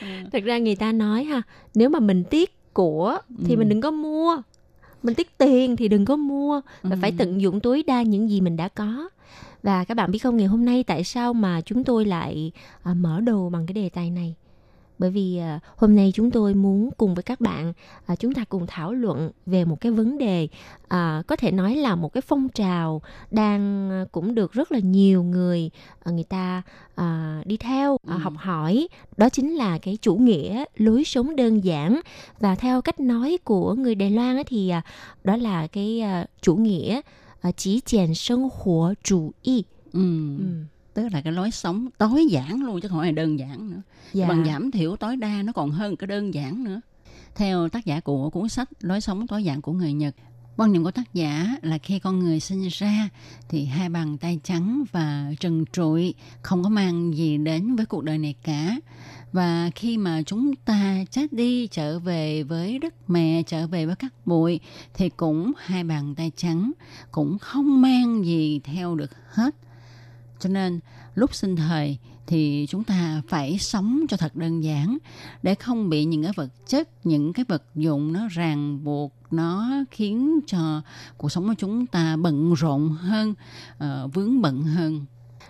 *laughs* thật ra người ta nói ha nếu mà mình tiếc của thì Ừ. mình đừng có mua. Mình tiếc tiền thì đừng có mua. Và Ừ. phải tận dụng tối đa những gì mình đã có và các bạn biết không ngày hôm nay tại sao mà chúng tôi lại à, mở đầu bằng cái đề tài này? Bởi vì à, hôm nay chúng tôi muốn cùng với các bạn à, chúng ta cùng thảo luận về một cái vấn đề à, có thể nói là một cái phong trào đang à, cũng được rất là nhiều người à, người ta à, đi theo à, Ừ. học hỏi. Đó chính là cái chủ nghĩa lối sống đơn giản. Và theo cách nói của người Đài Loan á thì à, đó là cái à, chủ nghĩa à, chỉ chèn sinh hoạt chủ y ừ. ừ. tức là cái lối sống tối giản luôn chứ không phải đơn giản nữa dạ. bằng giảm thiểu tối đa nó còn hơn cái đơn giản nữa theo tác giả của cuốn sách lối sống tối giản của người nhật quan niệm của tác giả là khi con người sinh ra thì hai bàn tay trắng và trần trụi không có mang gì đến với cuộc đời này cả và khi mà chúng ta chết đi, trở về với đất mẹ, trở về với các bụi, thì cũng hai bàn tay trắng cũng không mang gì theo được hết. Cho nên, lúc sinh thời thì chúng ta phải sống cho thật đơn giản để không bị những cái vật chất, những cái vật dụng nó ràng buộc, nó khiến cho cuộc sống của chúng ta bận rộn hơn ờ, vướng bận hơn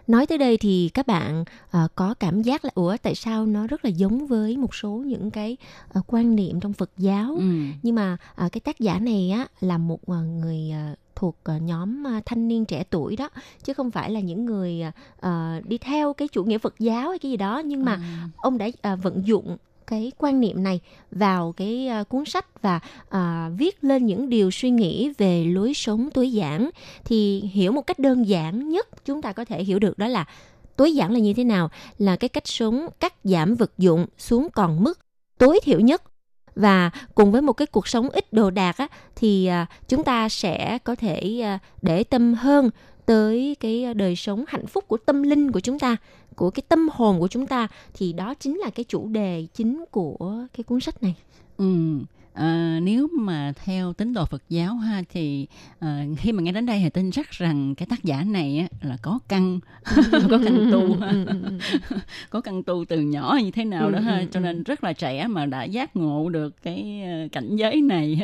nói tới đây thì các bạn à, có cảm giác là ủa tại sao nó rất là giống với một số những cái à, quan niệm trong Phật giáo ừ. nhưng mà à, cái tác giả này á là một à, người à, thuộc à, nhóm à, thanh niên trẻ tuổi đó chứ không phải là những người à, à, đi theo cái chủ nghĩa Phật giáo hay cái gì đó nhưng mà Ừ. ông đã à, vận dụng cái quan niệm này vào cái uh, cuốn sách và uh, viết lên những điều suy nghĩ về lối sống tối giản. Thì hiểu một cách đơn giản nhất chúng ta có thể hiểu được đó là tối giản là như thế nào là cái cách sống cắt giảm vật dụng xuống còn mức tối thiểu nhất. Và cùng với một cái cuộc sống ít đồ đạc á, thì uh, chúng ta sẽ có thể uh, để tâm hơn tới cái ờ, đời sống hạnh phúc của tâm linh của chúng ta, của cái tâm hồn của chúng ta, thì đó chính là cái chủ đề chính của cái cuốn sách này. Ừ. À, nếu mà theo tín đồ Phật giáo ha thì à, khi mà nghe đến đây thì tin chắc rằng cái tác giả này á, là có căn *laughs* có căn tu. Ha. *laughs* *laughs* có căn tu từ nhỏ như thế nào đó ha cho nên rất là trẻ mà đã giác ngộ được cái cảnh giới này.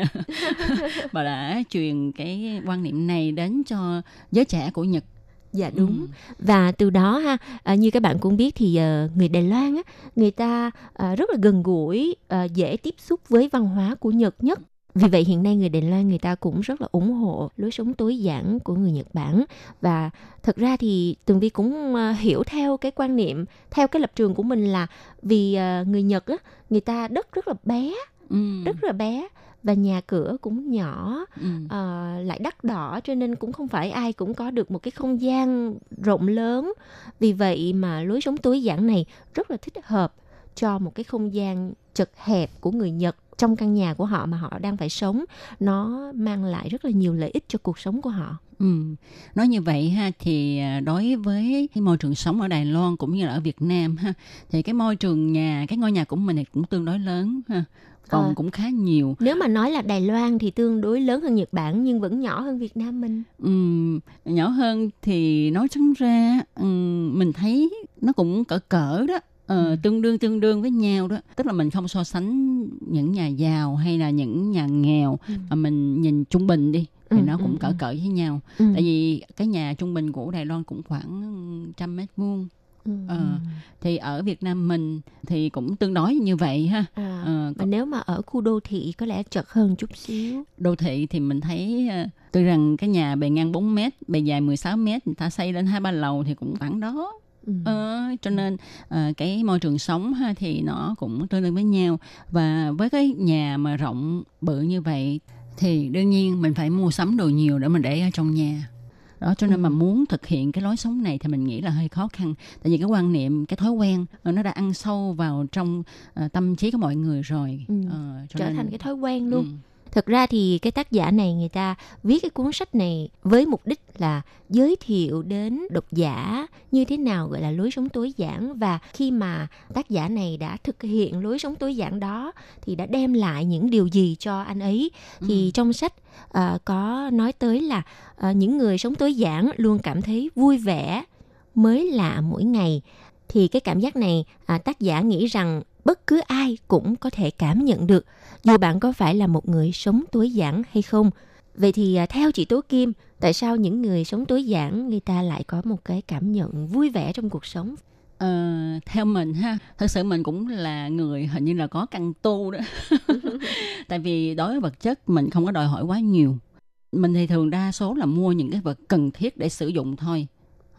Và đã truyền cái quan niệm này đến cho giới trẻ của Nhật dạ đúng ừ. và từ đó ha à, như các bạn cũng biết thì uh, người Đài Loan á người ta uh, rất là gần gũi uh, dễ tiếp xúc với văn hóa của Nhật nhất vì vậy hiện nay người Đài Loan người ta cũng rất là ủng hộ lối sống tối giản của người Nhật Bản và thật ra thì Tường Vi cũng hiểu theo cái quan niệm theo cái lập trường của mình là vì người Nhật á người ta đất rất là bé ừ. rất là bé và nhà cửa cũng nhỏ ừ. uh, lại đắt đỏ cho nên cũng không phải ai cũng có được một cái không gian rộng lớn vì vậy mà lối sống tối giản này rất là thích hợp cho một cái không gian chật hẹp của người Nhật trong căn nhà của họ mà họ đang phải sống nó mang lại rất là nhiều lợi ích cho cuộc sống của họ. Ừ. Nói như vậy ha thì à, đối với cái môi trường sống ở Đài Loan cũng như là ở Việt Nam ha thì cái môi trường nhà cái ngôi nhà của mình thì cũng tương đối lớn ha phòng à, cũng khá nhiều nếu mà nói là Đài Loan thì tương đối lớn hơn Nhật Bản nhưng vẫn nhỏ hơn Việt Nam mình um, nhỏ hơn thì nói chắn ra mình thấy nó cũng cỡ cỡ đó ờ, ừ. tương đương tương đương với nhau đó tức là mình không so sánh những nhà giàu hay là những nhà nghèo ừ. mà mình nhìn trung bình đi thì ừ, nó cũng ừ, cỡ ừ. cỡ với nhau ừ. tại vì cái nhà trung bình của Đài Loan cũng khoảng trăm mét vuông Ừ. Ờ, thì ở Việt Nam mình thì cũng tương đối như vậy ha. À, ờ, còn nếu mà ở khu đô thị có lẽ chật hơn chút xíu. Đô thị thì mình thấy ờ, tuy rằng cái nhà bề ngang 4 mét, bề dài 16 mét, người ta xây lên hai ba lầu thì cũng khoảng đó. Ừ. Ờ, cho nên uh, cái môi trường sống ha thì nó cũng tương đương với nhau và với cái nhà mà rộng bự như vậy thì đương nhiên mình phải mua sắm đồ nhiều để mình để ở trong nhà đó cho nên ừ. mà muốn thực hiện cái lối sống này thì mình nghĩ là hơi khó khăn tại vì cái quan niệm cái thói quen ờ, nó đã ăn sâu vào trong uh, tâm trí của mọi người rồi ừ. uh, trở nên... thành cái thói quen luôn ừ Thực ra thì cái tác giả này người ta viết cái cuốn sách này với mục đích là giới thiệu đến độc giả như thế nào gọi là lối sống tối giản. Và khi mà tác giả này đã thực hiện lối sống tối giản đó thì đã đem lại những điều gì cho anh ấy? Thì ừ. trong sách uh, có nói tới là uh, những người sống tối giản luôn cảm thấy vui vẻ mới lạ mỗi ngày. Thì cái cảm giác này à, tác giả nghĩ rằng bất cứ ai cũng có thể cảm nhận được dù bạn có phải là một người sống tối giản hay không. Vậy thì à, theo chị Tố Kim, tại sao những người sống tối giản người ta lại có một cái cảm nhận vui vẻ trong cuộc sống? Ờ, theo mình ha, thật sự mình cũng là người hình như là có căn tu đó. *laughs* Tại vì đối với vật chất mình không có đòi hỏi quá nhiều. Mình thì thường đa số là mua những cái vật cần thiết để sử dụng thôi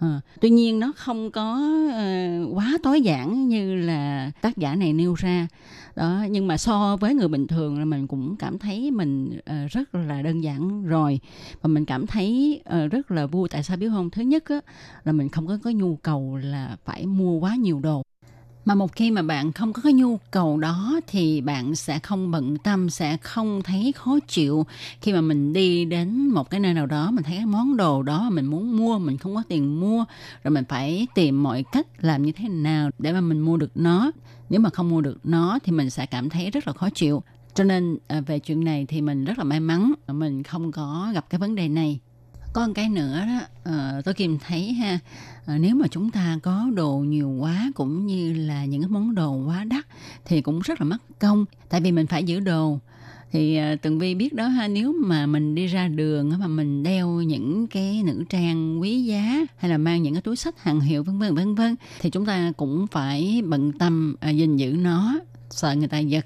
À, tuy nhiên nó không có uh, quá tối giản như là tác giả này nêu ra. Đó nhưng mà so với người bình thường là mình cũng cảm thấy mình uh, rất là đơn giản rồi. Và mình cảm thấy uh, rất là vui. Tại sao biết không? Thứ nhất á, là mình không có có nhu cầu là phải mua quá nhiều đồ mà một khi mà bạn không có cái nhu cầu đó thì bạn sẽ không bận tâm, sẽ không thấy khó chịu. Khi mà mình đi đến một cái nơi nào đó, mình thấy cái món đồ đó mình muốn mua, mình không có tiền mua, rồi mình phải tìm mọi cách làm như thế nào để mà mình mua được nó. Nếu mà không mua được nó thì mình sẽ cảm thấy rất là khó chịu. Cho nên à, về chuyện này thì mình rất là may mắn, mình không có gặp cái vấn đề này có một cái nữa đó uh, tôi kìm thấy ha uh, nếu mà chúng ta có đồ nhiều quá cũng như là những cái món đồ quá đắt thì cũng rất là mất công tại vì mình phải giữ đồ. Thì uh, tường vi biết đó ha nếu mà mình đi ra đường mà mình đeo những cái nữ trang quý giá hay là mang những cái túi sách hàng hiệu vân vân vân vân thì chúng ta cũng phải bận tâm uh, gìn giữ nó sợ người ta giật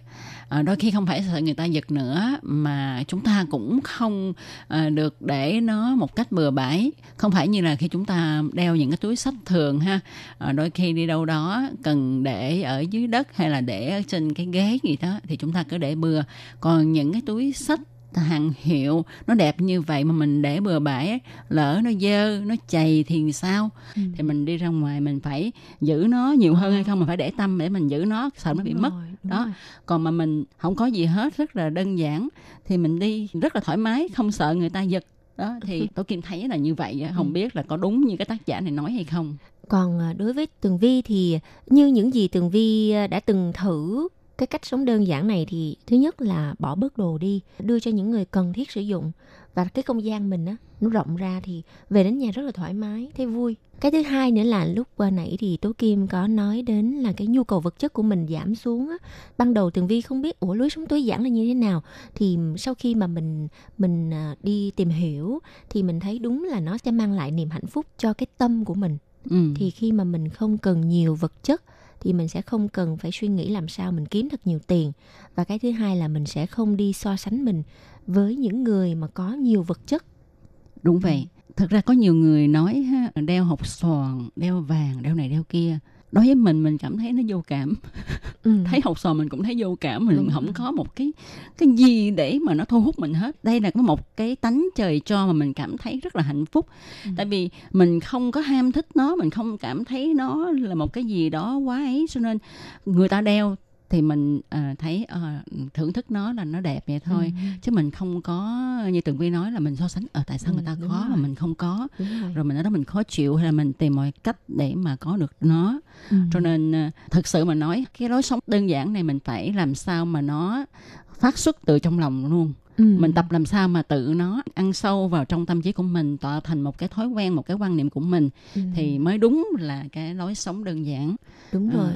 à, đôi khi không phải sợ người ta giật nữa mà chúng ta cũng không à, được để nó một cách bừa bãi. Không phải như là khi chúng ta đeo những cái túi sách thường ha. À, đôi khi đi đâu đó cần để ở dưới đất hay là để ở trên cái ghế gì đó thì chúng ta cứ để bừa. Còn những cái túi sách hàng hiệu nó đẹp như vậy mà mình để bừa bãi lỡ nó dơ nó chày thì sao? Ừ. thì mình đi ra ngoài mình phải giữ nó nhiều hơn hay không? Mình phải để tâm để mình giữ nó sợ nó bị mất đó. còn mà mình không có gì hết rất là đơn giản thì mình đi rất là thoải mái không sợ người ta giật. Đó thì *laughs* tôi kim thấy là như vậy không ừ. biết là có đúng như cái tác giả này nói hay không. Còn à, đối với tường vi thì như những gì tường vi à, đã từng thử cái cách sống đơn giản này thì thứ nhất là bỏ bớt đồ đi đưa cho những người cần thiết sử dụng và cái không gian mình á nó rộng ra thì về đến nhà rất là thoải mái thấy vui. Cái thứ hai nữa là lúc qua nãy thì tố kim có nói đến là cái nhu cầu vật chất của mình giảm xuống á. Ban đầu tường vi không biết ủa lối sống tối giản là như thế nào? Thì sau khi mà mình mình à, đi tìm hiểu thì mình thấy đúng là nó sẽ mang lại niềm hạnh phúc cho cái tâm của mình. Ừ. thì khi mà mình không cần nhiều vật chất thì mình sẽ không cần phải suy nghĩ làm sao mình kiếm thật nhiều tiền. Và cái thứ hai là mình sẽ không đi so sánh mình với những người mà có nhiều vật chất đúng vậy thật ra có nhiều người nói ha, đeo hộp xoàn đeo vàng đeo này đeo kia đối với mình mình cảm thấy nó vô cảm ừ. *laughs* thấy hột sò mình cũng thấy vô cảm mình Đúng. không có một cái cái gì để mà nó thu hút mình hết đây là có một cái tánh trời cho mà mình cảm thấy rất là hạnh phúc ừ. tại vì mình không có ham thích nó mình không cảm thấy nó là một cái gì đó quá ấy cho nên người ta đeo thì mình uh, thấy uh, thưởng thức nó là nó đẹp vậy thôi ừ. chứ mình không có như tường vi nói là mình so sánh ở uh, tại sao ừ, người ta có rồi. mà mình không có rồi. rồi mình ở đó mình khó chịu hay là mình tìm mọi cách để mà có được nó ừ. cho nên uh, thực sự mà nói cái lối sống đơn giản này mình phải làm sao mà nó phát xuất từ trong lòng luôn Ừ. mình tập làm sao mà tự nó ăn sâu vào trong tâm trí của mình tạo thành một cái thói quen một cái quan niệm của mình ừ. thì mới đúng là cái lối sống đơn giản đúng à. rồi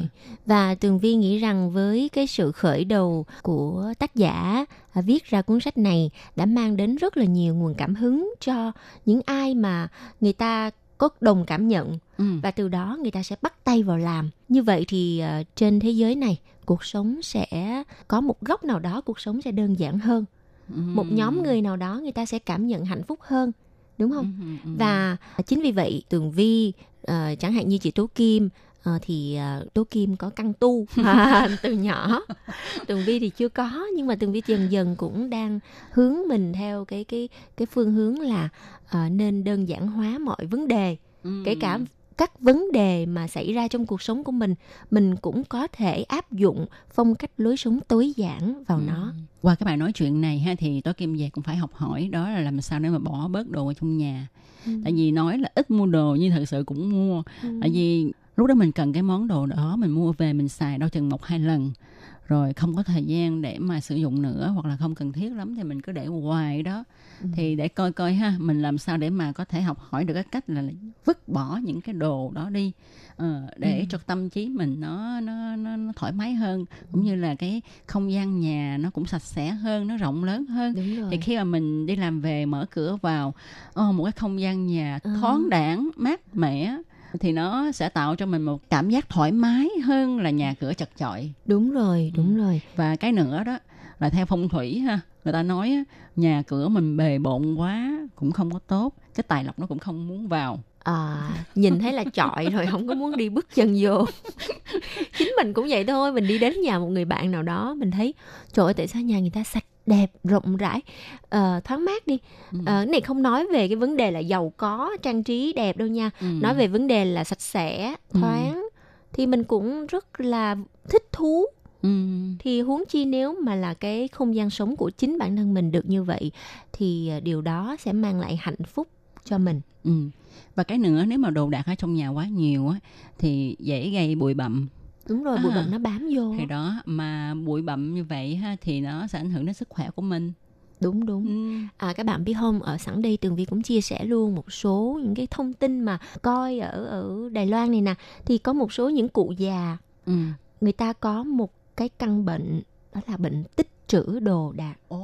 và tường vi nghĩ rằng với cái sự khởi đầu của tác giả à, viết ra cuốn sách này đã mang đến rất là nhiều nguồn cảm hứng cho những ai mà người ta có đồng cảm nhận ừ. và từ đó người ta sẽ bắt tay vào làm như vậy thì uh, trên thế giới này cuộc sống sẽ có một góc nào đó cuộc sống sẽ đơn giản hơn một nhóm người nào đó người ta sẽ cảm nhận hạnh phúc hơn đúng không? Và chính vì vậy tường vi uh, chẳng hạn như chị tố kim uh, thì uh, tố kim có căn tu *laughs* từ nhỏ. Tường vi thì chưa có nhưng mà tường vi dần dần cũng đang hướng mình theo cái cái cái phương hướng là uh, nên đơn giản hóa mọi vấn đề ừ. kể cả các vấn đề mà xảy ra trong cuộc sống của mình mình cũng có thể áp dụng phong cách lối sống tối giản vào ừ. nó qua các bạn nói chuyện này ha thì tôi kim về cũng phải học hỏi đó là làm sao để mà bỏ bớt đồ ở trong nhà ừ. tại vì nói là ít mua đồ nhưng thật sự cũng mua ừ. tại vì lúc đó mình cần cái món đồ đó mình mua về mình xài đâu chừng một hai lần rồi không có thời gian để mà sử dụng nữa hoặc là không cần thiết lắm thì mình cứ để hoài đó ừ. thì để coi coi ha mình làm sao để mà có thể học hỏi được cái cách là vứt bỏ những cái đồ đó đi uh, để ừ. cho tâm trí mình nó, nó nó nó thoải mái hơn cũng như là cái không gian nhà nó cũng sạch sẽ hơn nó rộng lớn hơn thì khi mà mình đi làm về mở cửa vào oh, một cái không gian nhà ừ. thoáng đãng mát mẻ thì nó sẽ tạo cho mình một cảm giác thoải mái hơn là nhà cửa chật chội. Đúng rồi đúng ừ. rồi. Và cái nữa đó là theo phong thủy ha người ta nói nhà cửa mình bề bộn quá cũng không có tốt cái tài lộc nó cũng không muốn vào. À, nhìn thấy là chọi rồi không có muốn đi bước chân vô. *laughs* Chính mình cũng vậy thôi mình đi đến nhà một người bạn nào đó mình thấy trời ơi tại sao nhà người ta sạch đẹp rộng rãi uh, thoáng mát đi ừ. uh, cái này không nói về cái vấn đề là giàu có trang trí đẹp đâu nha ừ. nói về vấn đề là sạch sẽ ừ. thoáng ừ. thì mình cũng rất là thích thú Ừ. thì huống chi nếu mà là cái không gian sống của chính bản thân mình được như vậy thì ờ, điều đó sẽ mang lại hạnh phúc cho mình ừ. và cái nữa nếu mà đồ đạc ở trong nhà quá nhiều á thì dễ gây bụi bặm đúng rồi bụi à, bặm nó bám vô. Thì đó mà bụi bặm như vậy ha thì nó sẽ ảnh hưởng đến sức khỏe của mình. Đúng đúng. Ừ. à các bạn biết không ở sẵn đây tường vi cũng chia sẻ luôn một số những cái thông tin mà coi ở ở đài loan này nè. Thì có một số những cụ già ừ. người ta có một cái căn bệnh đó là bệnh tích trữ đồ đạc. Ồ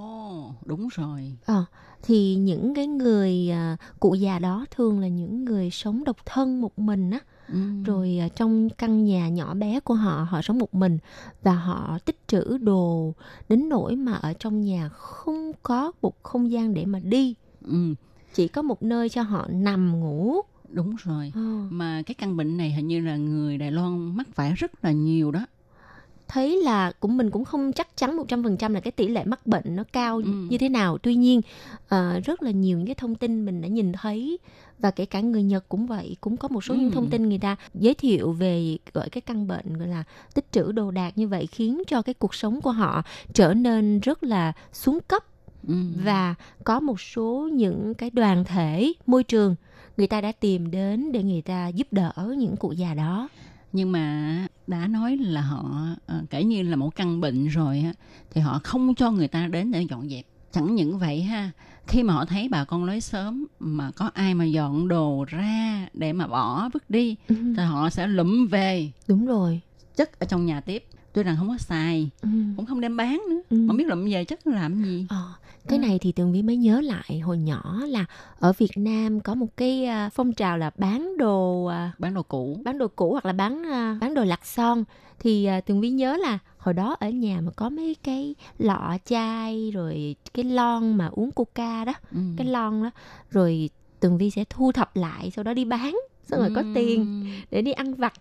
oh, đúng rồi. À, thì những cái người à, cụ già đó thường là những người sống độc thân một mình á ừ. rồi à, trong căn nhà nhỏ bé của họ họ sống một mình và họ tích trữ đồ đến nỗi mà ở trong nhà không có một không gian để mà đi ừ. chỉ có một nơi cho họ nằm ngủ đúng rồi ừ. mà cái căn bệnh này hình như là người đài loan mắc phải rất là nhiều đó thấy là cũng mình cũng không chắc chắn 100% là cái tỷ lệ mắc bệnh nó cao Ừ. như thế nào. Tuy nhiên ờ, rất là nhiều những cái thông tin mình đã nhìn thấy và kể cả người Nhật cũng vậy, cũng có một số những Ừ. thông tin người ta giới thiệu về gọi cái căn bệnh gọi là tích trữ đồ đạc như vậy khiến cho cái cuộc sống của họ trở nên rất là xuống cấp Ừ. và có một số những cái đoàn thể môi trường người ta đã tìm đến để người ta giúp đỡ những cụ già đó nhưng mà đã nói là họ ờ, kể như là một căn bệnh rồi á thì họ không cho người ta đến để dọn dẹp chẳng những vậy ha khi mà họ thấy bà con nói sớm mà có ai mà dọn đồ ra để mà bỏ vứt đi Ừ. thì họ sẽ lụm về đúng rồi chất ở trong nhà tiếp tuy rằng không có xài Ừ. cũng không đem bán nữa Ừ. mà biết lụm về chất làm gì Ờ, cái này thì tường vi mới nhớ lại hồi nhỏ là ở Việt Nam có một cái à, phong trào là bán đồ à, bán đồ cũ. bán đồ cũ hoặc là bán à, bán đồ lặt son. Thì tường vi nhớ là hồi đó ở nhà mà có mấy cái lọ chai rồi cái lon mà uống coca đó ừ. cái lon đó. Rồi tường vi sẽ thu thập lại sau đó đi bán xong rồi có tiền để đi ăn vặt.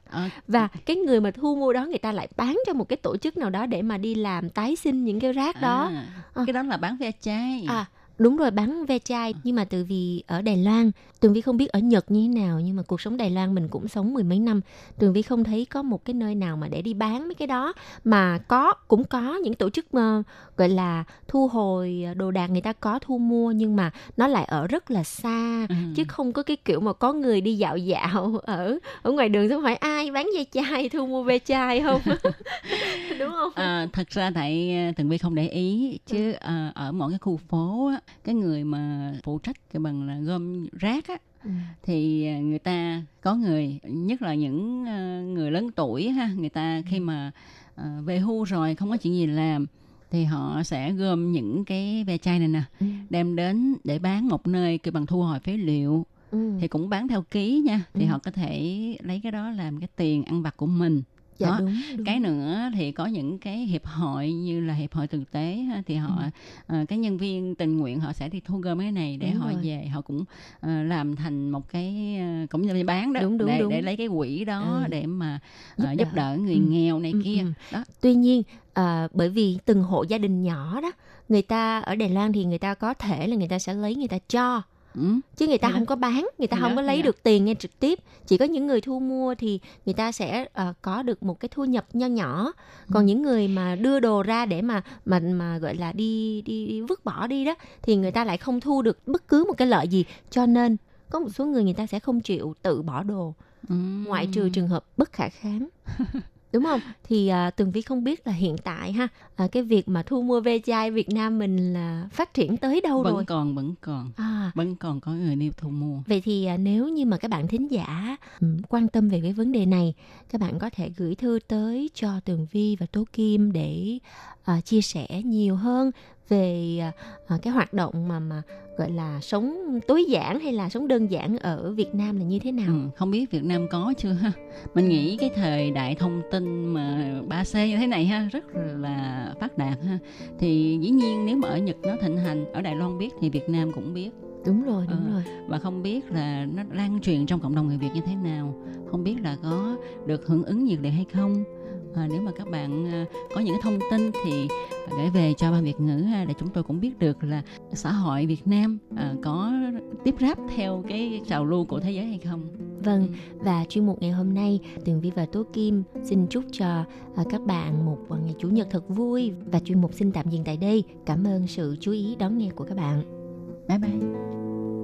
Và cái người mà thu mua đó người ta lại bán cho một cái tổ chức nào đó để mà đi làm tái sinh những cái rác đó. À, Ờ. cái đó là bán ve chai. À đúng rồi bán ve chai nhưng mà từ vì ở Đài Loan Tường Vi không biết ở Nhật như thế nào nhưng mà cuộc sống Đài Loan mình cũng sống mười mấy năm. Tường Vi không thấy có một cái nơi nào mà để đi bán mấy cái đó mà có cũng có những tổ chức mà gọi là thu hồi đồ đạc người ta có thu mua nhưng mà nó lại ở rất là xa Ừ. chứ không có cái kiểu mà có người đi dạo dạo ở ở ngoài đường xong hỏi ai bán ve chai thu mua ve chai không? *laughs* Đúng không? À, thật ra tại à, Tường Vi không để ý chứ à, ở mỗi cái khu phố á, cái người mà phụ trách cái bằng là gom rác á Ừ. thì à, người ta có người nhất là những à, người lớn tuổi ha người ta khi mà à, về hưu rồi không có chuyện gì làm thì họ sẽ gom những cái ve chai này nè Ừ. đem đến để bán một nơi kêu bằng thu hồi phế liệu Ừ. thì cũng bán theo ký nha thì Ừ. họ có thể lấy cái đó làm cái tiền ăn vặt của mình dạ đó. đúng, đúng. cái nữa thì có những cái hiệp hội như là hiệp hội thực tế ha, thì họ ờ, cái nhân viên tình nguyện họ sẽ đi thu gom cái này để Ừ. Đúng họ rồi. về họ cũng ờ, làm thành một cái ờ, cũng như bán đó Đúng, đúng, để, đúng. để lấy cái quỹ đó Ừ. để mà Giúp ờ, giúp, đỡ. đỡ người Ừ. nghèo này Ừ, kia ừ. đó Tuy nhiên à, bởi vì từng hộ gia đình nhỏ đó người ta ở Đài Loan thì người ta có thể là người ta sẽ lấy người ta cho ừ. chứ người ta không có bán người ta không có lấy được tiền ngay trực tiếp chỉ có những người thu mua thì người ta sẽ ờ, có được một cái thu nhập nho nhỏ còn Ừ. những người mà đưa đồ ra để mà mà mà gọi là đi đi, đi vứt bỏ đi đó thì người ta lại không thu được bất cứ một cái lợi gì cho nên có một số người người ta sẽ không chịu tự bỏ đồ Ừ. ngoại trừ trường hợp bất khả kháng *laughs* đúng không? Thì à, tường vi không biết là hiện tại ha à, cái việc mà thu mua ve chai Việt Nam mình là phát triển tới đâu vẫn rồi? còn vẫn còn. À. Vẫn còn có người đi thu mua. Vậy thì à, nếu như mà các bạn thính giả ừm, quan tâm về cái vấn đề này, các bạn có thể gửi thư tới cho Tường Vi và Tố Kim để à, chia sẻ nhiều hơn về à, cái hoạt động mà mà gọi là sống tối giản hay là sống đơn giản ở Việt Nam là như thế nào. Ừ, không biết Việt Nam có chưa ha mình nghĩ cái thời đại thông tin mà 3C như thế này ha rất là phát đạt ha thì dĩ nhiên nếu mà ở Nhật nó thịnh hành ở Đài Loan biết thì Việt Nam cũng biết Đúng rồi, đúng Ờ. rồi. và không biết là nó lan truyền trong cộng đồng người Việt như thế nào không biết là có được hưởng ứng nhiệt liệt hay không à, nếu mà các bạn à, có những thông tin thì gửi về cho ban Việt ngữ ha, để chúng tôi cũng biết được là xã hội Việt Nam à, có tiếp ráp theo cái trào lưu của thế giới hay không Vâng, và chuyên mục ngày hôm nay, Tường Vi và Tố Kim xin chúc cho à, các bạn một à, ngày Chủ nhật thật vui và chuyên mục xin tạm dừng tại đây. Cảm ơn sự chú ý đón nghe của các bạn. bye bye